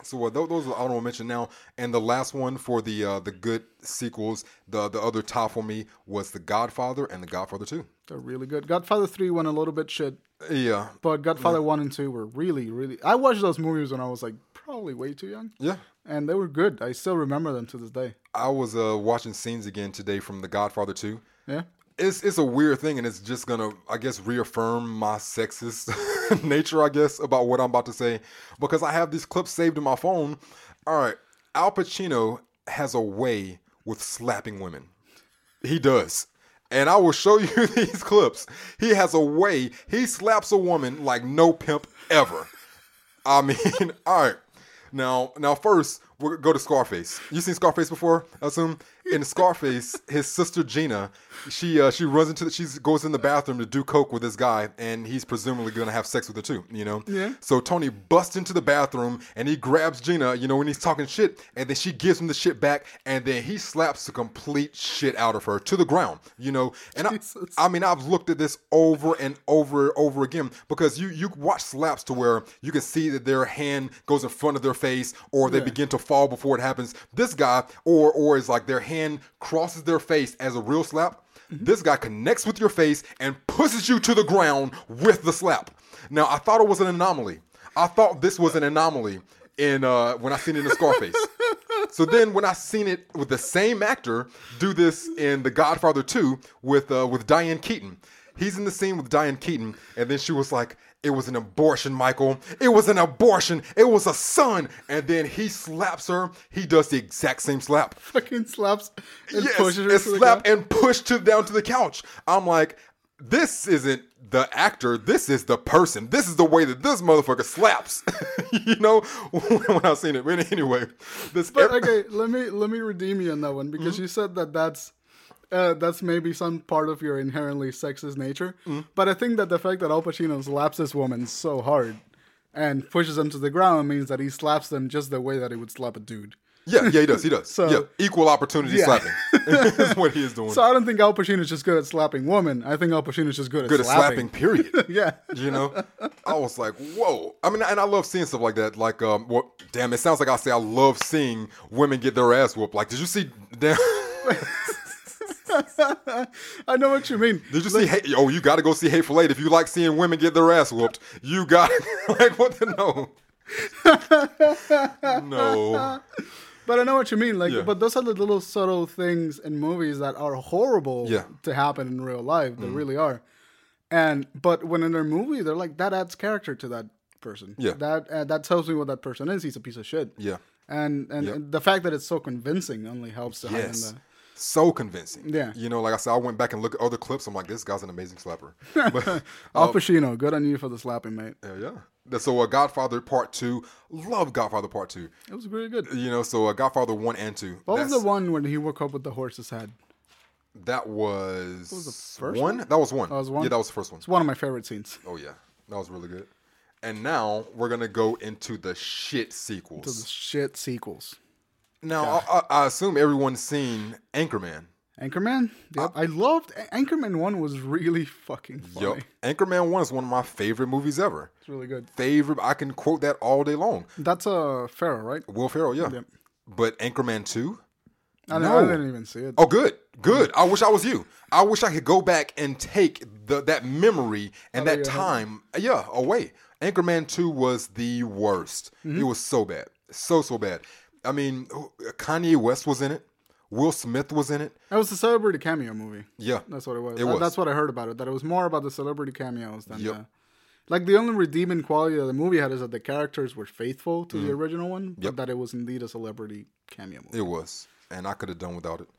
So uh, those, those are the honorable mention now, and the last one for the uh, the good sequels, the the other top for me was The Godfather and The Godfather Two. They're really good. Godfather 3 went a little bit shit, Yeah, but Godfather 1 and 2 were really, really. I watched those movies when I was like probably way too young, yeah. and they were good. I still remember them to this day. I was uh, watching scenes again today from The Godfather Two. Yeah. It's it's a weird thing, and it's just gonna I guess reaffirm my sexist nature, I guess, about what I'm about to say, because I have these clips saved in my phone. All right, Al Pacino has a way with slapping women. He does. And I will show you these clips. He has a way. He slaps a woman like no pimp ever. I mean, all right. Now, now first we'll go to Scarface. You seen Scarface before? I assume in Scarface, his sister Gina, she uh, she runs into the, she goes in the bathroom to do coke with this guy, and he's presumably gonna have sex with her too. You know. Yeah. So Tony busts into the bathroom and he grabs Gina. You know when he's talking shit, and then she gives him the shit back, and then he slaps the complete shit out of her to the ground. You know. And I, I mean, I've looked at this over and over and over again because you you watch slaps to where you can see that their hand goes in front of their face or they Yeah. begin to fall before it happens. This guy, or or is like their hand crosses their face as a real slap. Mm-hmm. This guy connects with your face and pushes you to the ground with the slap. Now I thought it was an anomaly. I thought this was an anomaly in uh, when I seen it in Scarface. So then, when I seen it with the same actor do this in The Godfather 2 with uh, with Diane Keaton, he's in the scene with Diane Keaton, and then she was like, "It was an abortion, Michael. It was an abortion. It was a son." And then he slaps her. He does the exact same slap. Fucking slaps and yes, pushes her and slap and push to down to the couch. I'm like, this isn't the actor. This is the person. This is the way that this motherfucker slaps. you know, when I seen it. But anyway, this. But okay, let me let me redeem you on that one because Mm-hmm. you said that that's uh, that's maybe some part of your inherently sexist nature. Mm-hmm. But I think that the fact that Al Pacino slaps this woman so hard and pushes them to the ground means that he slaps them just the way that he would slap a dude. Yeah, yeah, he does. He does. So- yeah, equal opportunity Yeah. slapping is what he is doing. So I don't think Al Pacino is just good at slapping women. I think Al Pacino is just good at Good at slapping. slapping. Period. yeah. You know, I was like, whoa. I mean, and I love seeing stuff like that. Like, um, what? Damn, it sounds like I say I love seeing women get their ass whooped. Like, did you see? Damn. I know what you mean. Did you see? Hate, oh, you got to go see Hateful Eight if you like seeing women get their ass whooped. You got like what the no. no. But I know what you mean. Like, Yeah. but those are the little subtle things in movies that are horrible Yeah. To happen in real life. They really are. And but when in their movie, they're like that adds character to that person. Yeah. That uh, that tells me what that person is. He's a piece of shit. Yeah. And and, Yep. and the fact that it's so convincing only helps to heighten Yes. the. So convincing. Yeah. You know, like I said, I went back and looked at other clips. I'm like, this guy's an amazing slapper. But Al Pacino, good on you for the slapping, mate. yeah, yeah. So, uh, Godfather Part Two, love Godfather Part Two. It was really good. You know, so uh, Godfather One and Two. What was the one when he woke up with the horse's head? That was, was the first one? That was one. That was one? Yeah, that was the first one. It's one of my favorite scenes. Oh yeah, that was really good. And now we're gonna go into the shit To sequels. the shit sequels. Now I, I, I assume everyone's seen Anchorman. Anchorman. Yep. I loved Anchorman. One was really fucking funny. Yup. Anchorman One is one of my favorite movies ever. It's really good. Favorite. I can quote that all day long. That's a uh, Ferrell, right? Will Ferrell, yeah. Yep. But Anchorman Two. I, didn't- No. I didn't even see it. Oh, good, good. I wish I was you. I wish I could go back and take the that memory and Out that time, yeah, away. Anchorman Two was the worst. Mm-hmm. It was so bad, so so bad. I mean, Kanye West was in it. Will Smith was in it. It was the celebrity cameo movie. Yeah, That's what it was. It was. That's what I heard about it. That it was more about the celebrity cameos than Yep. the. Like the only redeeming quality that the movie had is that the characters were faithful to the original one, but Mm-hmm. Yep. that it was indeed a celebrity cameo movie. it was, and I could have done without it.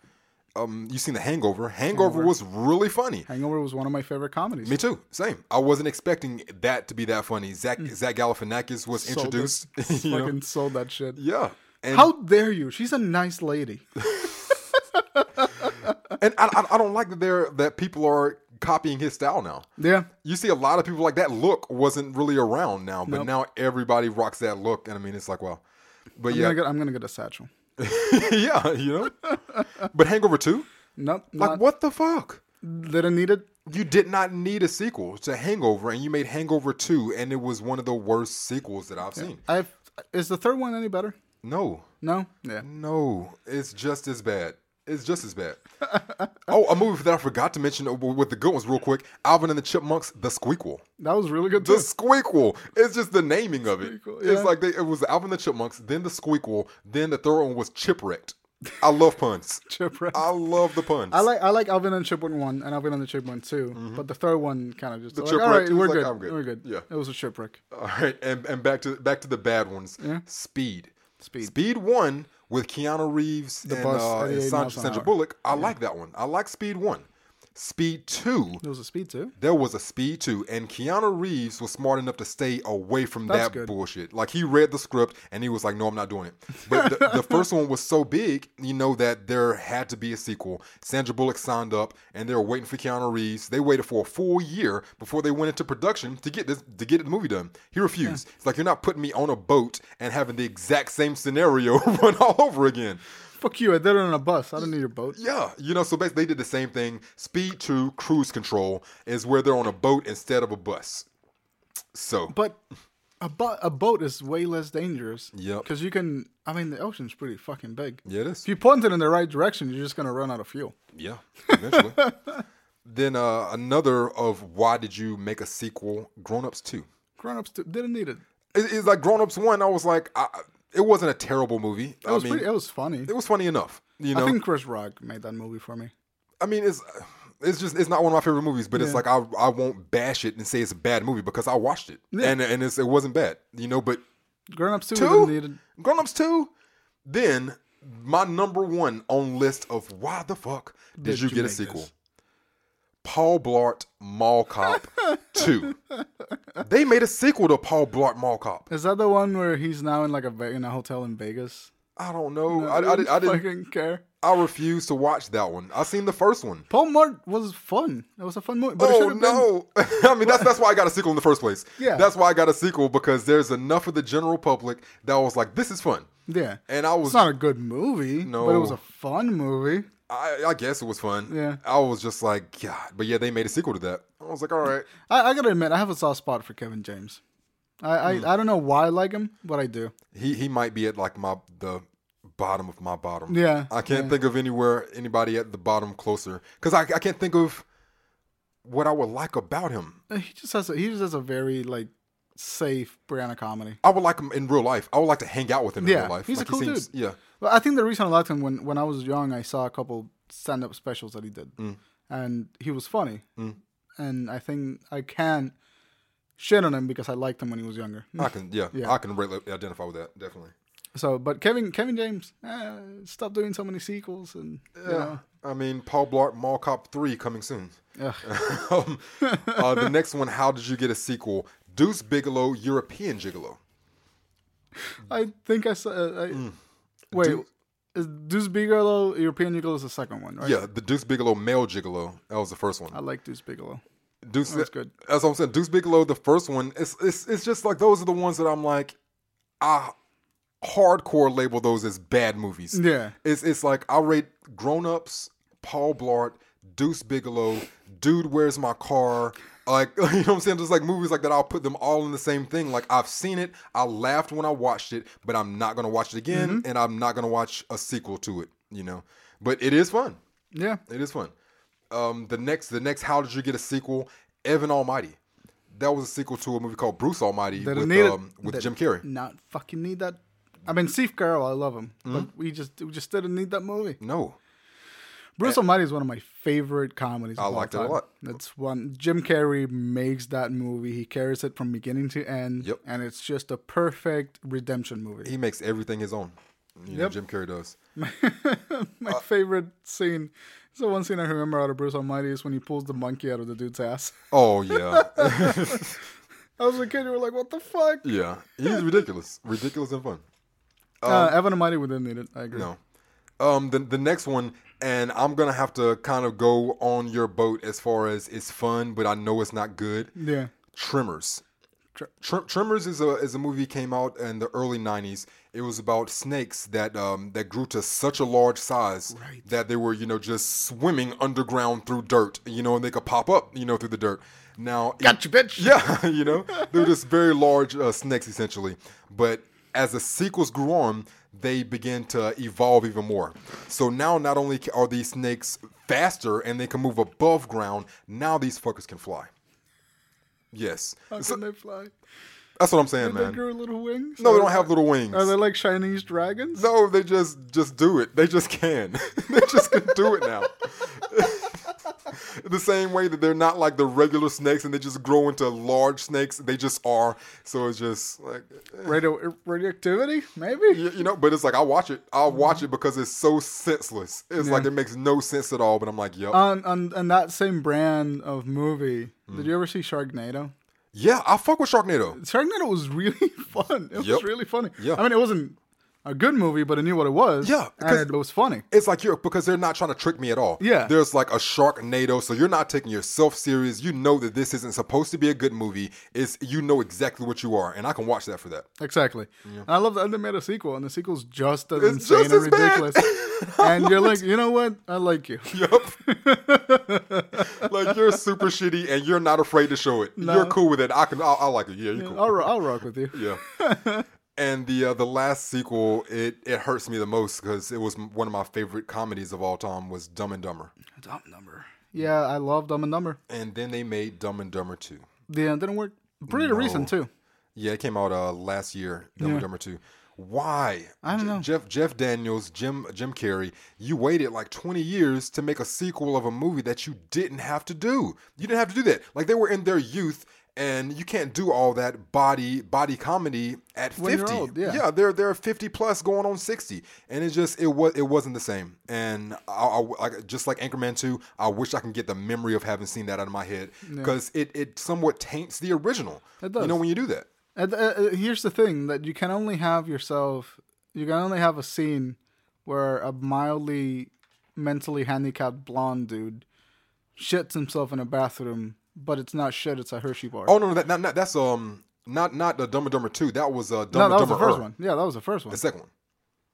Um, you seen The Hangover? Hangover was really funny. Hangover was one of my favorite comedies. Me too. Same. I wasn't expecting that to be that funny. Zach Zach Galifianakis was Sold it. introduced. you know? Fucking sold that shit. Yeah. And, How dare you? She's a nice lady. and I, I, don't like that they're that people are copying his style now. Yeah. You see a lot of people like that look wasn't really around now, but Nope. now everybody rocks that look, and I mean it's like wow. But I'm, yeah, gonna get, I'm gonna get a satchel. yeah, you know. But Hangover Two, Nope. like not, what the fuck? Didn't need it. You did not need a sequel to Hangover, and you made Hangover Two, and it was one of the worst sequels that I've seen. I've, is the third one any better? No, No. Yeah. No, it's just as bad. It's just as bad. oh, a movie that I forgot to mention with the good ones real quick. Alvin and the Chipmunks, The Squeakquel. That was really good The too. Squeakquel. It's just the naming of it. Yeah. It's like they, it was Alvin and the Chipmunks, then The Squeakquel, then the third one was Chipwrecked. I love puns. Chipwrecked. I love the puns. I like I like Alvin and Chipmunk one and Alvin and the Chipmunk 2 mm-hmm. but the third one kind of just The like, Chipwreck all right, we're like, good. Good. We're good. Yeah. it was a shipwreck. All right, and, and back to back to the bad ones. Yeah. Speed. Speed. Speed one with Keanu Reeves and, bus, uh, and Sandra, Sandra. Bullock. I like that one. I like Speed one. Speed two. There was a speed too. There was a Speed 2, and Keanu Reeves was smart enough to stay away from That's that good. bullshit. Like, he read the script, and he was like, no, I'm not doing it. But the, the first one was so big, you know, that there had to be a sequel. Sandra Bullock signed up, and they were waiting for Keanu Reeves. They waited for a full year before they went into production to get this to get the movie done. He refused. It's like, you're not putting me on a boat and having the exact same scenario run all over again. Fuck you! I did it on a bus. I don't need your boat. Yeah, you know, so basically they did the same thing. Speed 2 Cruise Control is where they're on a boat instead of a bus. So, But a, bo- a boat is way less dangerous. Yeah. Because you can. I mean, the ocean's pretty fucking big. yeah, it is. If you point it in the right direction, you're just gonna run out of fuel. Yeah, eventually. then uh, another of why did you make a sequel? Grown Ups 2. Grown ups t- didn't need it. It- it's like Grown Ups 1, I was like, I, it wasn't a terrible movie. It was I mean, pretty. It was funny. it was funny enough. You know, I think Chris Rock made that movie for me. I mean, it's it's just it's not one of my favorite movies, but it's like I I won't bash it and say it's a bad movie because I watched it and and it's, it wasn't bad, you know. But Grown ups Two? it. Grown Ups Two, then my number one on list of why the fuck did, Did you, you get a sequel? this? Paul Blart Mall Cop Two. They made a sequel to Paul Blart Mall Cop. Is that the one where he's now in like a in a hotel in Vegas? I don't know. I, I, didn't I didn't. fucking care. I refused to watch that one. I seen the first one. Paul Blart was fun. It was a fun movie. But oh have been no! I mean, that's that's why I got a sequel in the first place. Yeah. that's why I got a sequel because there's enough of the general public that was like, "This is fun," Yeah. and I was, It's not a good movie, No, but it was a fun movie. I, I guess it was fun. Yeah. I was just like, God, but yeah, they made a sequel to that. I was like, all right, I, I gotta admit, I have a soft spot for Kevin James. I, Hmm. I, I don't know why I like him, but I do. he he might be at like my the bottom of my bottom. Yeah, I can't yeah. think of anywhere anybody at the bottom closer because I I can't think of what I would like about him. He just has a, he just has a very like safe Brianna comedy. I would like him in real life. I would like to hang out with him in Yeah, real life. he's a cool he seems, Yeah. Well, I think the reason I liked him when when I was young, I saw a couple stand up specials that he did, Mm. and he was funny. and I think I can shit on him because I liked him when he was younger. I can, yeah, Yeah. I can really identify with that definitely. So, but Kevin Kevin James, eh, stop doing so many sequels, and you Yeah, know, I mean, Paul Blart Mall Cop Three coming soon. um, uh, the next one, how did you get a sequel? Deuce Bigalow, European Gigolo. I think I saw. Uh, I, Mm. Wait, Deuce- is Deuce Bigalow European Gigolo is the second one, right? Yeah, the Deuce Bigalow male Gigolo. That was the first one. I like Deuce Bigalow. Deuce, That's good. That's what I'm saying. Deuce Bigalow, the first one, it's it's it's just like those are the ones that I'm like, I hardcore label those as bad movies. Yeah. It's it's like I rate Grown Ups, Paul Blart, Deuce Bigalow, Dude, Where's My Car? Like you know what I'm saying? Just like movies like that, I'll put them all in the same thing. Like I've seen it, I laughed when I watched it, but I'm not gonna watch it again, Mm-hmm. and I'm not gonna watch a sequel to it. You know, but it is fun. Yeah, It is fun. Um, the next, the next, how did you get a sequel? Evan Almighty. That was a sequel to a movie called Bruce Almighty They with need it. um, with Jim Carrey. not fucking need that. I mean, Steve Carell, I love him, Mm-hmm. but we just we just didn't need that movie. No, Bruce eh. Almighty is one of my favorite comedies. I of all liked it a lot. It's one Jim Carrey makes that movie. He carries it from beginning to end, Yep. and it's just a perfect redemption movie. he makes everything his own. You know, Yep. Jim Carrey does. My uh, favorite scene. So one scene I remember out of Bruce Almighty is when he pulls the monkey out of the dude's ass. Oh yeah, I was a kid, you were like, "What the fuck?" yeah. He's ridiculous, ridiculous and fun. uh, um, Evan Almighty, we didn't need it. I agree. No. Um, the the next one, and I'm gonna have to kind of go on your boat as far as it's fun, but I know it's not good. Yeah. Tremors. Tr- Tr- Tremors is a is a movie came out in the early '90s. It was about snakes that um that grew to such a large size Right. that they were you know just swimming underground through dirt, you know, and they could pop up, you know, through the dirt. Now, Gotcha, bitch. yeah, you know, they're just very large uh, snakes essentially. But as the sequels grew on, they begin to evolve even more. So now, not only are these snakes faster and they can move above ground, now these fuckers can fly. Yes, How So- can they fly? that's what I'm saying, They man. grew little wings. No, they don't have little wings. Are they like Chinese dragons? No, they just just do it. They just can. they just can do it now. the same way that they're not like the regular snakes and they just grow into large snakes. They just are. So it's just like eh, Radio radioactivity, maybe. you, you know. But it's like I watch it. I'll watch it because it's so senseless. It's like it makes no sense at all. But I'm like, yep. On on on that same brand of movie, Mm. did you ever see Sharknado? yeah, I fuck with Sharknado. Sharknado was really fun. It Yep. was really funny. Yeah. I mean, it wasn't a good movie, but I knew what it was. Yeah, because- it was funny. It's like you're because they're not trying to trick me at all. Yeah. There's like a Sharknado, so you're not taking yourself serious. You know that this isn't supposed to be a good movie. It's you know exactly what you are, and I can watch that for that. Exactly. And I love that they made a sequel, and the sequel's just as It's insane just and ridiculous. and you're like, you know what? I like you. Yep. like you're super shitty, and you're not afraid to show it. You're cool with it. I can. I, I like it. Yeah, you're cool. I'll, I'll rock with you. Yeah. and the uh, the last sequel, it it hurts me the most because it was one of my favorite comedies of all time was Dumb and Dumber, Dumb Number. Yeah, I love Dumb and Dumber. and then they made Dumb and Dumber two. Yeah, it didn't work. Pretty recent too. Yeah, it came out uh, last year. Dumb and Dumber two. Why? I don't Je- know. Jeff Jeff Daniels, Jim Jim Carrey. You waited like twenty years to make a sequel of a movie that you didn't have to do. You didn't have to do that. Like they were in their youth, and you can't do all that body body comedy at When you're fifty. old, yeah. yeah, they're they're fifty plus, going on sixty, and it just it was it wasn't the same. And I, I like just like Anchorman two, I wish I can get the memory of having seen that out of my head because it it somewhat taints the original. It does. You know when you do that. And, uh, uh, here's the thing that you can only have yourself. You can only have a scene where a mildly mentally handicapped blonde dude shits himself in a bathroom, but it's not shit. It's a Hershey bar. Oh no, no that not, not that's um not not the Dumb and Dumber two. That was uh Dumb no, and that was the Dumber. first one. Yeah, that was the first one. The second one.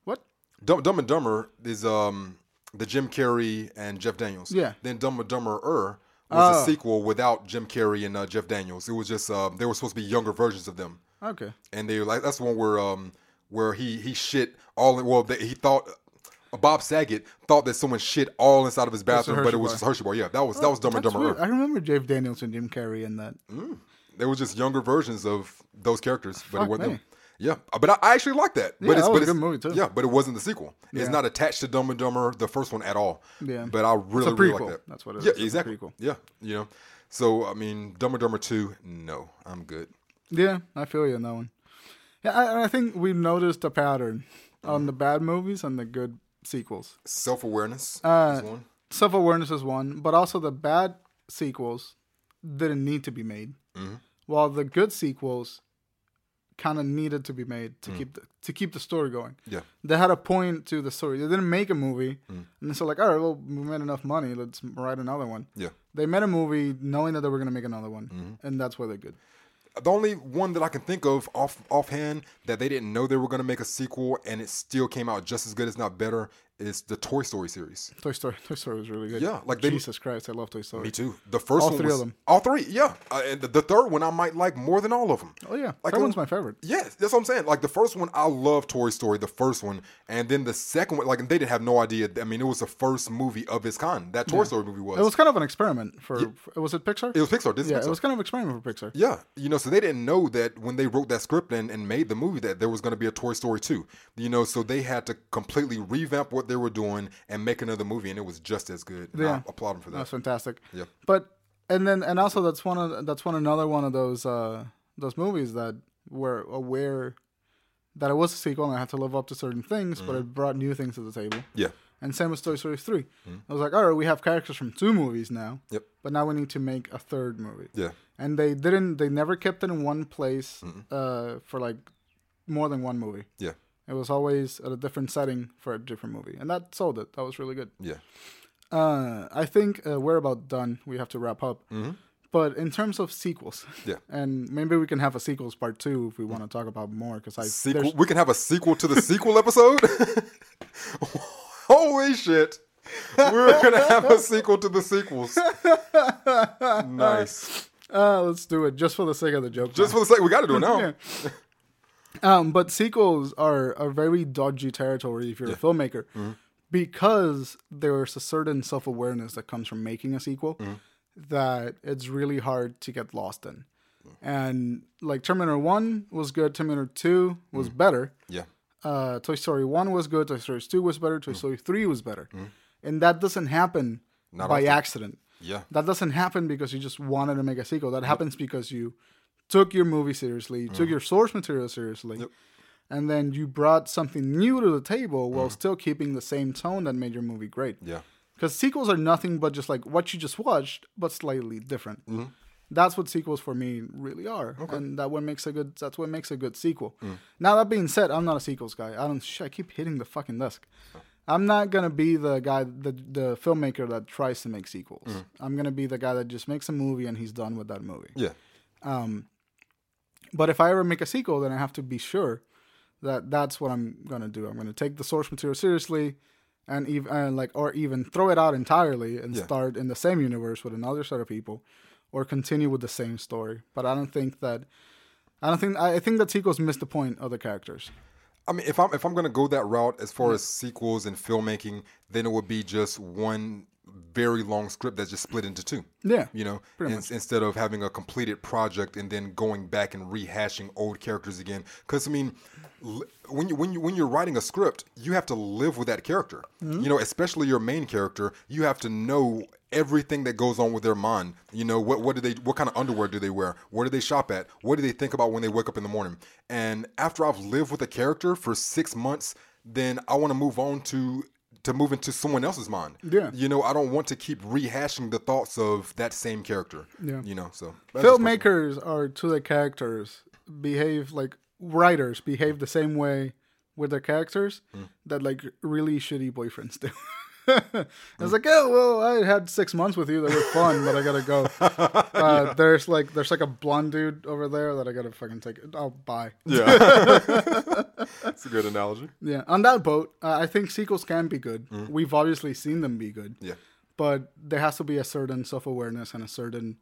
What? Dumb, Dumb and Dumber is um the Jim Carrey and Jeff Daniels. Yeah. Then Dumb and Dumber Er was Oh. a sequel without Jim Carrey and uh, Jeff Daniels. It was just uh, they were supposed to be younger versions of them, Okay. and they like that's the one where um where he he shit all in, well they, he thought. Uh, Bob Saget thought that someone shit all inside of his bathroom, but it was bar. just Hershey bar. Yeah, that was that was Dumb and Dumber. weird. I remember Jeff Daniels and Jim Carrey in that. They were just younger versions of those characters, but Fuck it wasn't me. them. Yeah, but I, actually like that. Yeah, but it's, that was but a good movie, too. Yeah, but it wasn't the sequel. It's not attached to Dumb and Dumber, the first one at all. Yeah. but I really, really like that. That's what it yeah, is. It's exactly. Yeah, you know. So I mean, Dumb and Dumber Two, no, I'm good. Yeah, I feel you on that one. Yeah, I, I think we've noticed a pattern on the bad movies and the good sequels. Self awareness Uh, is one. Self awareness is one, but also the bad sequels didn't need to be made, Mm-hmm. while the good sequels kind of needed to be made Mm. to keep the, to keep the story going. Yeah, They had a point to the story. They didn't make a movie, Mm. and so like, all right, well, we made enough money. Let's write another one. yeah. They made a movie knowing that they were gonna make another one, Mm-hmm. and that's why they're good. The only one that I can think of off offhand that they didn't know they were going to make a sequel and it still came out just as good, as not better, is the Toy Story series. Toy Story, Toy Story was really good. Yeah, like they- Jesus Christ, I love Toy Story. Me too. The first All one three of them. All three, yeah. Uh, and the, the third one I might like more than all of them. Oh yeah, Like that one's my favorite. Yes, that's what I'm saying. Like the first one, I love Toy Story, the first one, and then the second one, like they didn't have no idea. I mean, it was the first movie of its kind. That Toy Story movie was. It was kind of an experiment for. Was it Pixar? It was Pixar. Is yeah, Pixar. it was kind of an experiment for Pixar. Yeah, you know, so they didn't know that when they wrote that script and, and made the movie that there was going to be a Toy Story 2. You know, so they had to completely revamp what they were doing and make another movie, and it was just as good. And Yeah. I applaud them for that. That's fantastic. Yeah. But and then and also that's one of that's one another one of those uh those movies that were aware that it was a sequel and I had to live up to certain things, but it brought new things to the table. Yeah, And same with Toy Story 3. I was like, all right, we have characters from two movies now, yep, but now we need to make a third movie. yeah, And they didn't, they never kept it in one place uh, for like more than one movie. yeah, It was always at a different setting for a different movie. And that sold it. That was really good. yeah. Uh, I think uh, we're about done. We have to wrap up. But in terms of sequels, Mm-hmm. Yeah. and maybe we can have a sequels part two if we want to talk about more. Because I Sequel. there's- We can have a sequel to the sequel episode. Holy shit! We're gonna have a sequel to the sequels. nice. uh, let's do it just for the sake of the joke. Just for the sake, we got to do it now. Yeah. Um, but sequels are a very dodgy territory if you're a filmmaker, Mm-hmm. because there's a certain self awareness that comes from making a sequel Mm-hmm. that it's really hard to get lost in. And like Terminator One was good, Terminator Two was Mm-hmm. better. Yeah, uh, Toy Story 1 was good, Toy Story 2 was better, Toy Mm. Story 3 was better. And that doesn't happen Not by often. accident. yeah, That doesn't happen because you just wanted to make a sequel. That happens because you took your movie seriously, you took your source material seriously, Mm. Yep. and then you brought something new to the table while still keeping the same tone that made your movie great. Mm. yeah, Because sequels are nothing but just like what you just watched, but slightly different. Mm-hmm. That's what sequels for me really are, and that what makes a good. That's what makes a good sequel. Mm. Now that being said, I'm not a sequels guy. I don't. Shit, I keep hitting the fucking desk. I'm not gonna be the guy, the the filmmaker that tries to make sequels. Mm. I'm gonna be the guy that just makes a movie and he's done with that movie. yeah, But if I ever make a sequel, then I have to be sure that that's what I'm gonna do. I'm gonna take the source material seriously, and even and like or even throw it out entirely and Yeah. start in the same universe with another set of people, or continue with the same story. But I don't think that. I don't think I think that sequels miss the point of the characters. I mean, if I'm if I'm gonna go that route as far as sequels and filmmaking, then it would be just one very long script that's just split into two. Yeah, You know, in- instead of having a completed project and then going back and rehashing old characters again. Because I mean, l- when you when you when you're writing a script, you have to live with that character. Mm-hmm. You know, especially your main character. You have to know everything that goes on with their mind. You know, what what do they what kind of underwear do they wear? Where do they shop at? What do they think about when they wake up in the morning? And after I've lived with a character for six months, then I want to move on to to move into someone else's mind. Yeah. You know, I don't want to keep rehashing the thoughts of that same character. Yeah. You know, so that's just personal. filmmakers are to the characters behave like writers behave the same way with their characters Mm. that like really shitty boyfriends do. it's like, oh well, I had six months with you that were fun, but I gotta go. Uh, there's like there's like a blonde dude over there that I gotta fucking take. I'll buy. Yeah. That's a good analogy. Yeah, on that boat, uh, I think sequels can be good. We've obviously seen them be good. Mm. Yeah. but there has to be a certain self awareness and a certain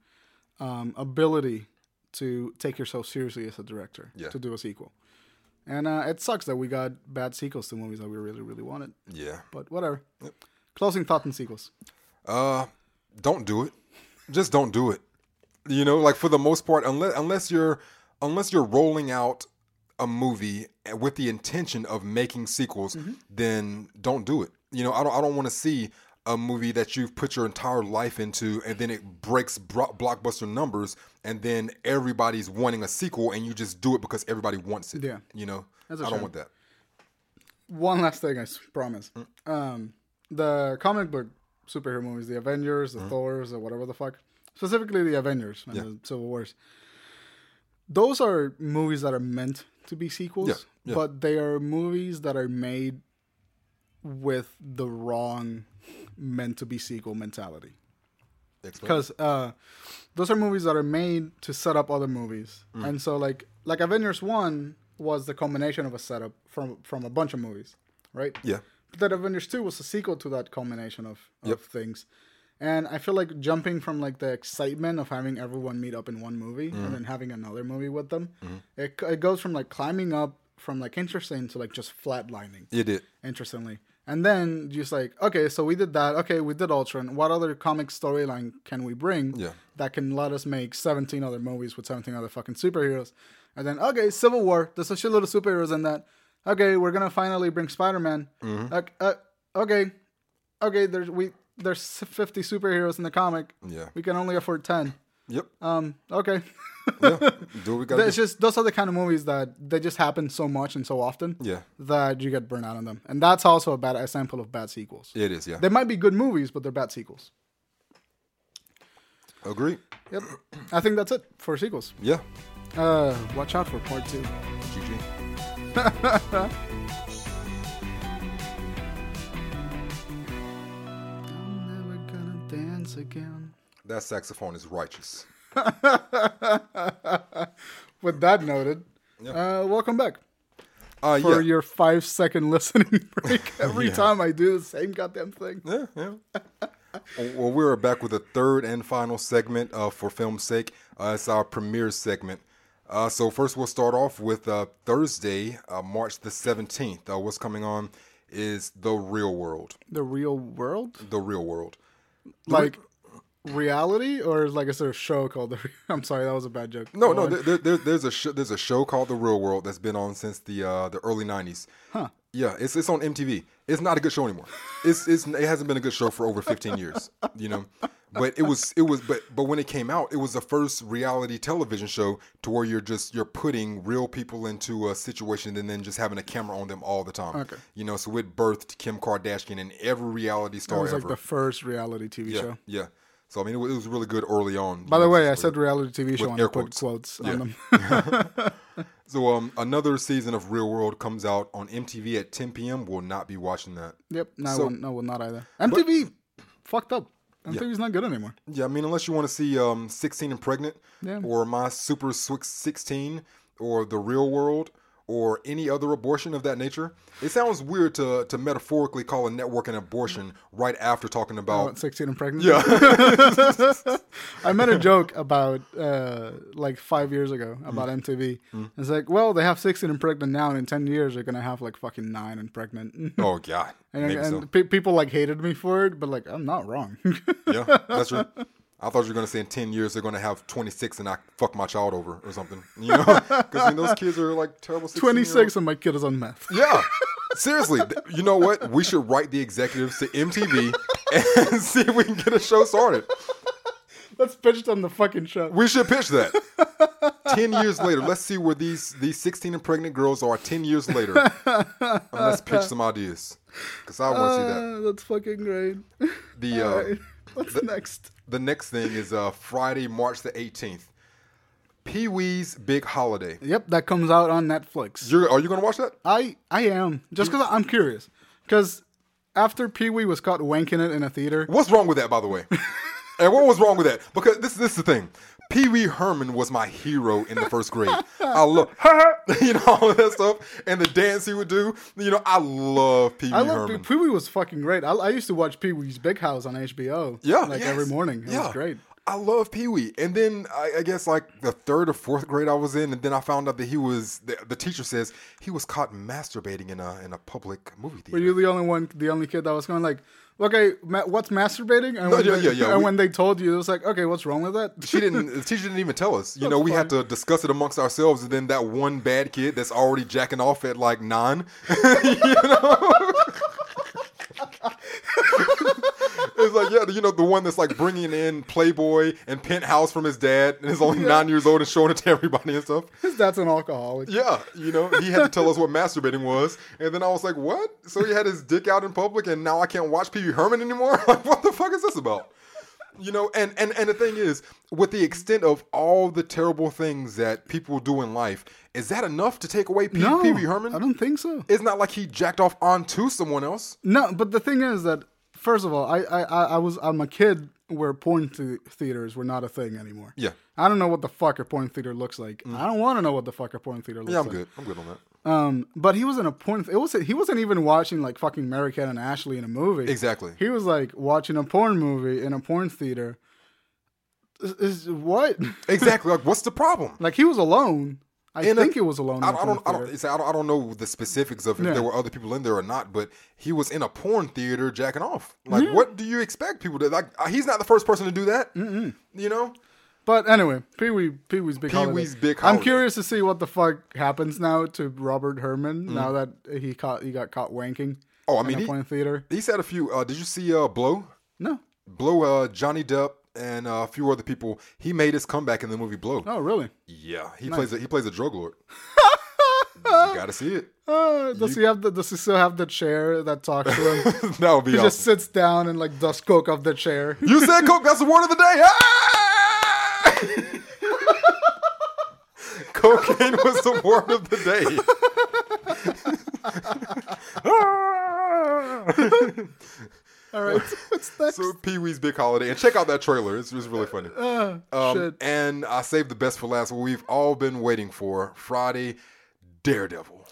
um, ability to take yourself seriously as a director Yeah. to do a sequel. And uh, it sucks that we got bad sequels to movies that we really, really wanted. Yeah. But whatever. Closing thought on sequels. Uh, don't do it. Just don't do it. You know, like for the most part, unless unless you're unless you're rolling out a movie with the intention of making sequels, then don't do it. You know, I don't I don't want to see a movie that you've put your entire life into and then it breaks bro- blockbuster numbers and then everybody's wanting a sequel and you just do it because everybody wants it. Yeah. You know, I don't shame. want that. One last thing, I promise. Mm. Um, the comic book superhero movies, the Avengers, the Thors, or whatever the fuck, specifically the Avengers and Mm-hmm. Yeah. the Civil Wars. Those are movies that are meant to be sequels, Yeah, yeah. but they are movies that are made with the wrong meant to be sequel mentality. Because uh, those are movies that are made to set up other movies, Mm. and so like like Avengers One was the culmination of a setup from from a bunch of movies, right? Yeah. Then Avengers Two was a sequel to that culmination of, of Yep. things, and I feel like jumping from like the excitement of having everyone meet up in one movie Mm-hmm. and then having another movie with them, it it goes from like climbing up from like interesting to like just flatlining It did. interestingly. And then just like, okay, so we did that. Okay, we did Ultron. What other comic storyline can we bring Yeah. that can let us make 17 other movies with 17 other fucking superheroes? And then, okay, Civil War. There's a shitload of superheroes in that. Okay, we're gonna finally bring Spider Man. Mm-hmm. Uh, okay, okay. There's we there's 50 superheroes in the comic. Yeah. We can only afford 10. Yep. Um. Okay. yeah. Do we gotta it's just those are the kind of movies that they just happen so much and so often Yeah. that you get burnt out on them. And that's also a bad example of bad sequels. It is. Yeah. They might be good movies, but they're bad sequels. Agree. Yep. I think that's it for sequels. Yeah. Uh, watch out for part two. GG. That saxophone is righteous. With that noted, uh, welcome back Uh, for yeah. your five second listening break. Every Yeah. time I do the same goddamn thing. Yeah, yeah. well, we're back with the third and final segment uh, for film's sake. Uh, it's our premiere segment. Uh, so first, we'll start off with uh, Thursday, uh, March the seventeenth. Uh, what's coming on is The Real World. The real world, The Real World. like reality, or like is there a show called the? Re- I'm sorry, that was a bad joke. No, Go no. There, there- there, there's a sh- there's a show called The Real World that's been on since the uh, the early '90s. Huh. Yeah, it's it's on MTV. It's not a good show anymore. It's it's it hasn't been a good show for over 15 years. You know, but it was it was but but when it came out, it was the first reality television show to where you're just you're putting real people into a situation and then just having a camera on them all the time. Okay. You know, so it birthed Kim Kardashian and every reality star It was like ever. the first reality TV yeah, show. yeah. So I mean, it was, it was really good early on. By the way, I said reality TV show and I air put quotes. quotes Yeah. on them. So um, another season of Real World comes out on MTV at 10 p.m. We'll not be watching that. yep. No, So- no, well, not either. MTV fucked up. MTV's not good anymore. Yeah, I mean, unless you want to see um, 16 and Pregnant, Yeah. or My Super Swi- 16, or The Real World, or any other abortion of that nature. It sounds weird to to metaphorically call a network an abortion right after talking Oh, about. 16 and pregnant. Yeah, I made a joke about uh, like five years ago about Mm. MTV. It's like, well, they have 16 and pregnant now, and in 10 years they're gonna have like fucking nine and pregnant. oh god, and and so. pe- people like hated me for it, but like I'm not wrong. Yeah, that's right. I thought you were gonna say in 10 years they're gonna have 26 and I fuck my child over or something. You know, because I mean, those kids are like terrible. 26 and my kid is on meth. Yeah. Seriously, you know what? We should write the executives to MTV and see if we can get a show started. Let's pitch them the fucking show. We should pitch that. Ten years later, let's see where these these sixteen and pregnant girls are. Ten years later, and let's pitch some ideas because I want to see that. Uh, that's fucking great. The uh, What's next? the next thing is uh, Friday, March the eighteenth. Pee Wee's Big Holiday. Yep, that comes out on Netflix. You're, are you gonna watch that? I I am just because I'm curious. Because after Pee Wee was caught wanking it in a theater, What's wrong with that, by the way? and what was wrong with that? Because this, this is the thing. Pee Wee Herman was my hero in the first grade. I love, you know, all of that stuff, and the dance he would do. You know, I love Pee Wee I love Herman. Pee Wee was fucking great. I, I used to watch Pee Wee's Big House on HBO. yeah, like yes. every morning. It was great. I love Pee Wee. And then I, I guess like the third or fourth grade I was in, and then I found out that he was. The, the teacher says he was caught masturbating in a in a public movie theater. Were you the only one, the only kid that was going like, okay, ma- what's masturbating? And, when, yeah, they, yeah, yeah, and we- when they told you, it was like, okay, what's wrong with that? she didn't. The teacher didn't even tell us. You know, we had to discuss it amongst ourselves, and then that one bad kid that's already jacking off at like nine. you know, like yeah, you know the one that's like bringing in Playboy and Penthouse from his dad, and is only nine years old and showing it to everybody and stuff. His dad's an alcoholic. Yeah, you know he had to tell us what masturbating was, and then I was like, what? So he had his dick out in public, and now I can't watch Pee Wee Herman anymore. Like, what the fuck is this about? You know, and, and and the thing is, with the extent of all the terrible things that people do in life, is that enough to take away Pee No, Pee Wee Herman? I don't think so. It's not like he jacked off onto someone else. No, but the thing is that first of all, I I, I was I'm a kid where porn th- theaters were not a thing anymore. Yeah. I don't know what the fuck a porn theater looks like. I don't want to know what the fuck a porn theater looks Mm. Yeah, I'm like. good. I'm good on that. Um, but he was in a porn. It was he wasn't even watching like fucking Mary Kate and Ashley in a movie. Exactly. He was like watching a porn movie in a porn theater. Is, is- what? Exactly. Like, what's the problem? like he was alone. I In a- think he was alone. I, in a I don't, I don't, I don't, I don't know the specifics of if Yeah. there were other people in there or not, but he was in a porn theater jacking off. Like, what do you expect people to like? uh, He's not the first person to do that. You know? But anyway, Pee Wee Pee Wee's Big Pee-wee's Big I'm curious to see what the fuck happens now to Robert Herman Mm. now that he caught he got caught wanking. Oh, I in mean, a he, porn theater. he's had a few. Uh, did you see uh, Blow? No. Blow, uh, Johnny Depp and uh, a few other people. He made his comeback in the movie Blow. Oh, really? Yeah, he plays a, he plays a drug lord. you gotta see it. Uh, does he have the? Does he still have the chair that talks to him? that would be he awesome. just sits down and like does coke off the chair. You said coke. That's the word of the day. Ah! Cocaine was the word of the day. All right, what's next? so Pee Wee's Big Holiday, and check out that trailer. It's, it's really funny. Uh, Um, shit. and I saved the best for last. What we've all been waiting for: Friday, Daredevil.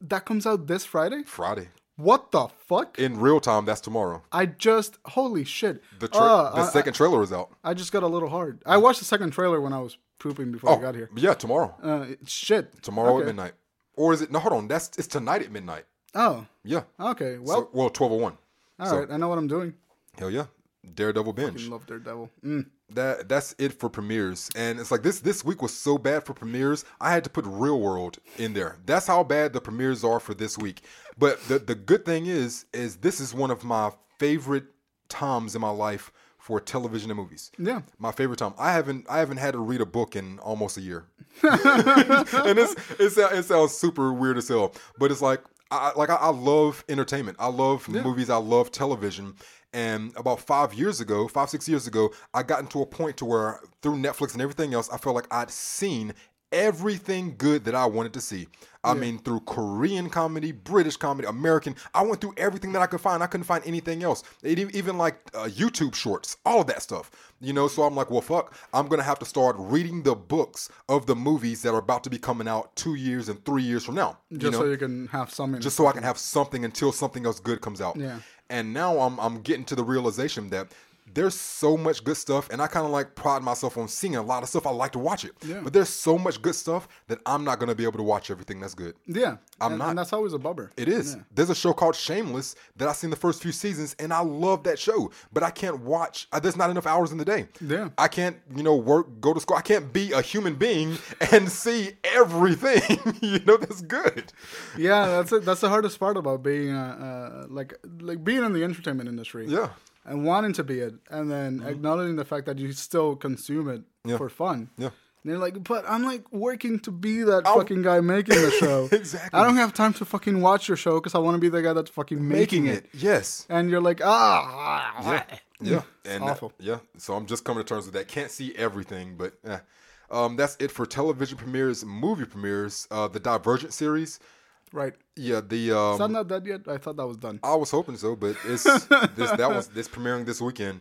That comes out this Friday. Friday What the fuck? in real time. That's tomorrow. I just holy shit. The tra- Uh, the I- second trailer is out. I just got a little hard. I watched the second trailer when I was pooping before I got here. yeah, tomorrow. Uh, shit. Tomorrow Okay. at midnight. Or is it? No, hold on. That's it's tonight at midnight. Oh, Yeah. okay. Well, So, well, twelve oh one. All right. I know what I'm doing. Hell yeah, Daredevil binge. Love Daredevil. Mm. That that's it for premieres, and it's like this this week was so bad for premieres. I had to put Real World in there. That's how bad the premieres are for this week. But the the good thing is is this is one of my favorite times in my life for television and movies. Yeah. My favorite time. I haven't I haven't had to read a book in almost a year, and it's it's it sounds super weird as hell, but it's like I like I, I love entertainment. I love movies. I love television. And about five years ago, five six years ago, I got into a point to where through Netflix and everything else, I felt like I'd seen everything good that I wanted to see. I mean, through Korean comedy, British comedy, American. I went through everything that I could find. I couldn't find anything else. It, even like uh, YouTube shorts, all of that stuff. You know, so I'm like, well, fuck. I'm gonna have to start reading the books of the movies that are about to be coming out two years and three years from now. Just you know, so you can have some. In just so I can have something until something else good comes out. Yeah. And now I'm I'm getting to the realization that there's so much good stuff, and I kind of like pride myself on seeing a lot of stuff. I like to watch it, Yeah. but there's so much good stuff that I'm not gonna be able to watch everything that's good. yeah, I'm and, not. and that's always a bummer. It is. There's a show called Shameless that I've seen the first few seasons, and I love that show. But I can't watch. Uh, there's not enough hours in the day. Yeah. I can't, you know, work, go to school. I can't be a human being and see everything. you know, that's good. Yeah, that's it. That's the hardest part about being uh, uh, like like being in the entertainment industry. Yeah. And wanting to be it, and then acknowledging the fact that you still consume it Yeah. for fun. Yeah. And you're like, but I'm like working to be that fucking guy making the show. Exactly. I don't have time to fucking watch your show because I want to be the guy that's fucking making, it. Yes. And you're like, ah, Yeah. Yeah. And that- awful. yeah. So I'm just coming to terms with that. Can't see everything, but eh. um, that's it for television premieres, movie premieres. Uh, the Divergent series. Right. Yeah. The um, Is that not dead yet? I thought that was done. I was hoping so, but it's this that was this premiering this weekend.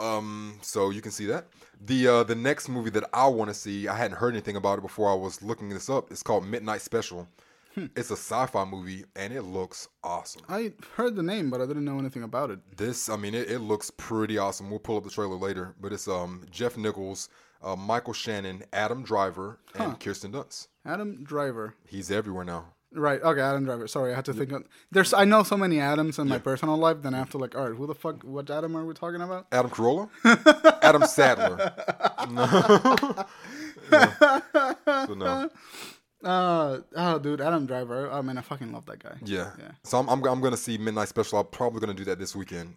Um, so you can see that. The uh the next movie that I want to see, I hadn't heard anything about it before I was looking this up. It's called Midnight Special. It's a sci-fi movie and it looks awesome. I heard the name, but I didn't know anything about it. This, I mean, it, it looks pretty awesome. We'll pull up the trailer later, but it's um Jeff Nichols, uh, Michael Shannon, Adam Driver, and Kirsten Dunst. Adam Driver. He's everywhere now. Right. Okay, Adam Driver. Sorry, I had to think. Of, there's. I know so many Adams in my personal life. Then I have to like, all right, who the fuck? What Adam are we talking about? Adam Carolla, Adam Sandler. No. No. So no. Uh, oh, dude, Adam Driver. I mean, I fucking love that guy. Yeah. Yeah. So I'm, I'm I'm gonna see Midnight Special. I'm probably gonna do that this weekend.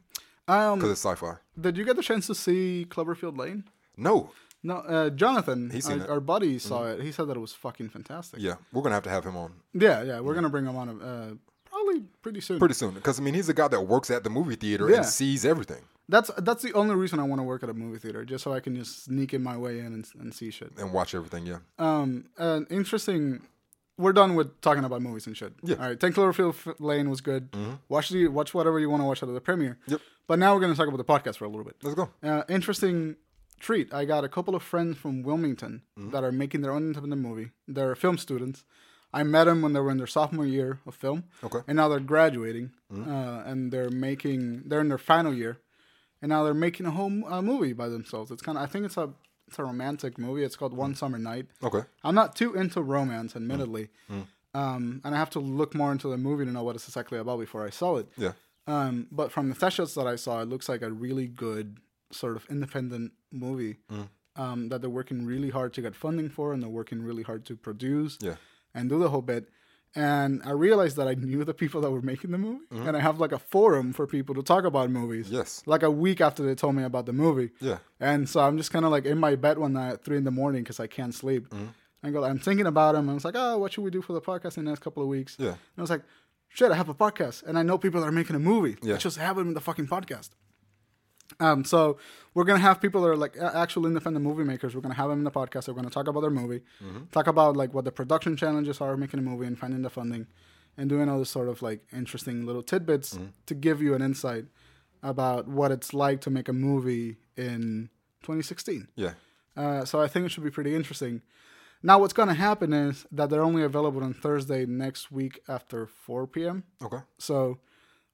Um, because it's sci-fi. did you get the chance to see Cloverfield Lane? No, No, uh, Jonathan, He's seen our, it. Mm-hmm. buddy, saw it. He said that it was fucking fantastic. yeah, we're gonna have to have him on yeah, yeah. We're gonna bring him on uh, probably pretty soon. pretty soon because I mean he's a guy that works at the movie theater Yeah. and sees everything That's that's the only reason I want to work at a movie theater, just so I can just sneak in my way in and, and see shit. and watch everything. Yeah, Um, an interesting. We're done with talking about movies and shit. Yeah. Mm-hmm. All right. Ten Cloverfield Lane was good. Watch the watch whatever you want to watch out of the premiere. Yep. But now we're gonna talk about the podcast for a little bit. let's go. Uh, interesting treat. I got a couple of friends from Wilmington Mm-hmm. that are making their own independent movie. They're film students. I met them when they were in their sophomore year of film. Okay. Mm-hmm. And now they're graduating, uh, and they're making. They're in their final year, and now they're making a whole uh, movie by themselves. It's kind of. I think it's a. It's a romantic movie. It's called Mm. One Summer Night. Okay, I'm not too into romance, admittedly, Mm. um, and I have to look more into the movie to know what it's exactly about before I saw it. yeah, Um, but from the test shots that I saw, it looks like a really good sort of independent movie Mm. um, that they're working really hard to get funding for, and they're working really hard to produce yeah, and do the whole bit. And I realized that I knew the people that were making the movie, Mm-hmm. and I have like a forum for people to talk about movies. yes, Like a week after they told me about the movie, yeah, and so I'm just kind of like in my bed one night at three in the morning because I can't sleep. Mm-hmm. I go, I'm thinking about him. And I was like, oh, what should we do for the podcast in the next couple of weeks? yeah, And I was like, shit, I have a podcast, and I know people that are making a movie. Yeah. Let's just have them in the fucking podcast. Um, so we're gonna have people that are like actual independent movie makers. We're gonna have them in the podcast. We're gonna talk about their movie, talk about like what the production challenges are making a movie and finding the funding, and doing all this sort of like interesting little tidbits to give you an insight about what it's like to make a movie in 2016. yeah, Uh, so I think it should be pretty interesting. Now, what's going to happen is that they're only available on Thursday next week after 4 p.m. okay, So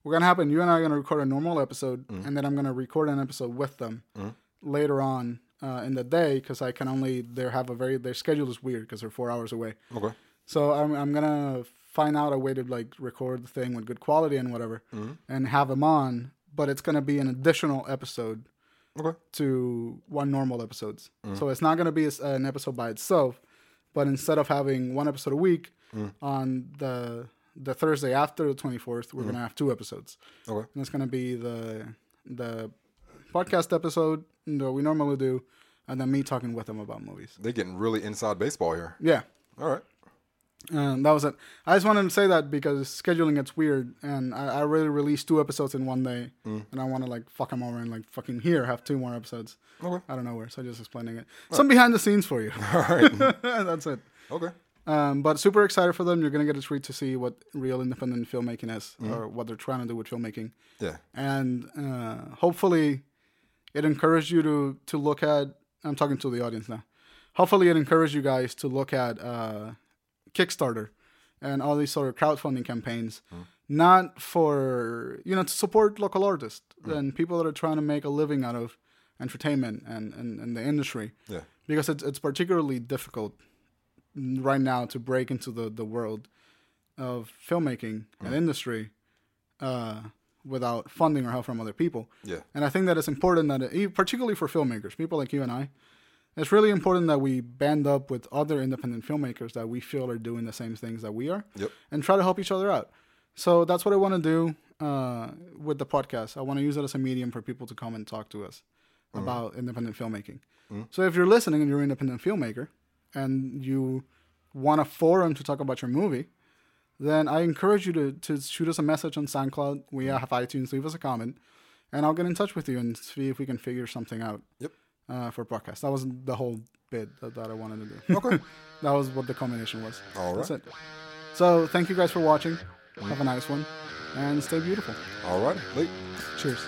we're to happen. You and I are to record a normal episode, mm. and then I'm to record an episode with them mm. later on uh, in the day because I can only they have a very their schedule is weird because they're four hours away. okay, So I'm I'm gonna find out a way to like record the thing with good quality and whatever, mm-hmm. and have them on. But it's gonna be an additional episode okay, to one normal episodes. Mm-hmm. So it's not to be an episode by itself, but instead of having one episode a week mm. on the the Thursday after the 24th, we're going to have two episodes. okay, And it's going to be the the podcast episode that we normally do and then me talking with them about movies. They're getting really inside baseball here. Yeah. All right. Um, that was it. I just wanted to say that because scheduling gets weird, and I, I really released two episodes in one day, and I want to like fuck them over and like fucking here have two more episodes. Okay. I don't know where, so just explaining it. Some behind the scenes for you. All right. That's it. okay. Um, but super excited for them. You're gonna get a treat to see what real independent filmmaking is, Mm-hmm. or what they're trying to do with filmmaking, Yeah. and uh, hopefully, it encouraged you to to look at. I'm talking to the audience now. Hopefully, it encouraged you guys to look at uh, Kickstarter and all these sort of crowdfunding campaigns, not for you know to support local artists and people that are trying to make a living out of entertainment and, and, and the industry Yeah. because it's it's particularly difficult right now to break into the, the world of filmmaking and industry uh, without funding or help from other people. Yeah. And I think that it's important that, it, particularly for filmmakers, people like you and I, it's really important that we band up with other independent filmmakers that we feel are doing the same things that we are Yep. and try to help each other out. So that's what I want to do uh, with the podcast. I want to use it as a medium for people to come and talk to us about independent filmmaking. So if you're listening and you're an independent filmmaker and you want a forum to talk about your movie, then I encourage you to, to shoot us a message on SoundCloud. We have iTunes. Leave us a comment, and I'll get in touch with you and see if we can figure something out Yep. uh, for podcast. That was the whole bit that, that I wanted to do. Okay. that was what the combination was. All That's right. it. So thank you guys for watching. Have a nice one, and stay beautiful. All right. Late. Cheers.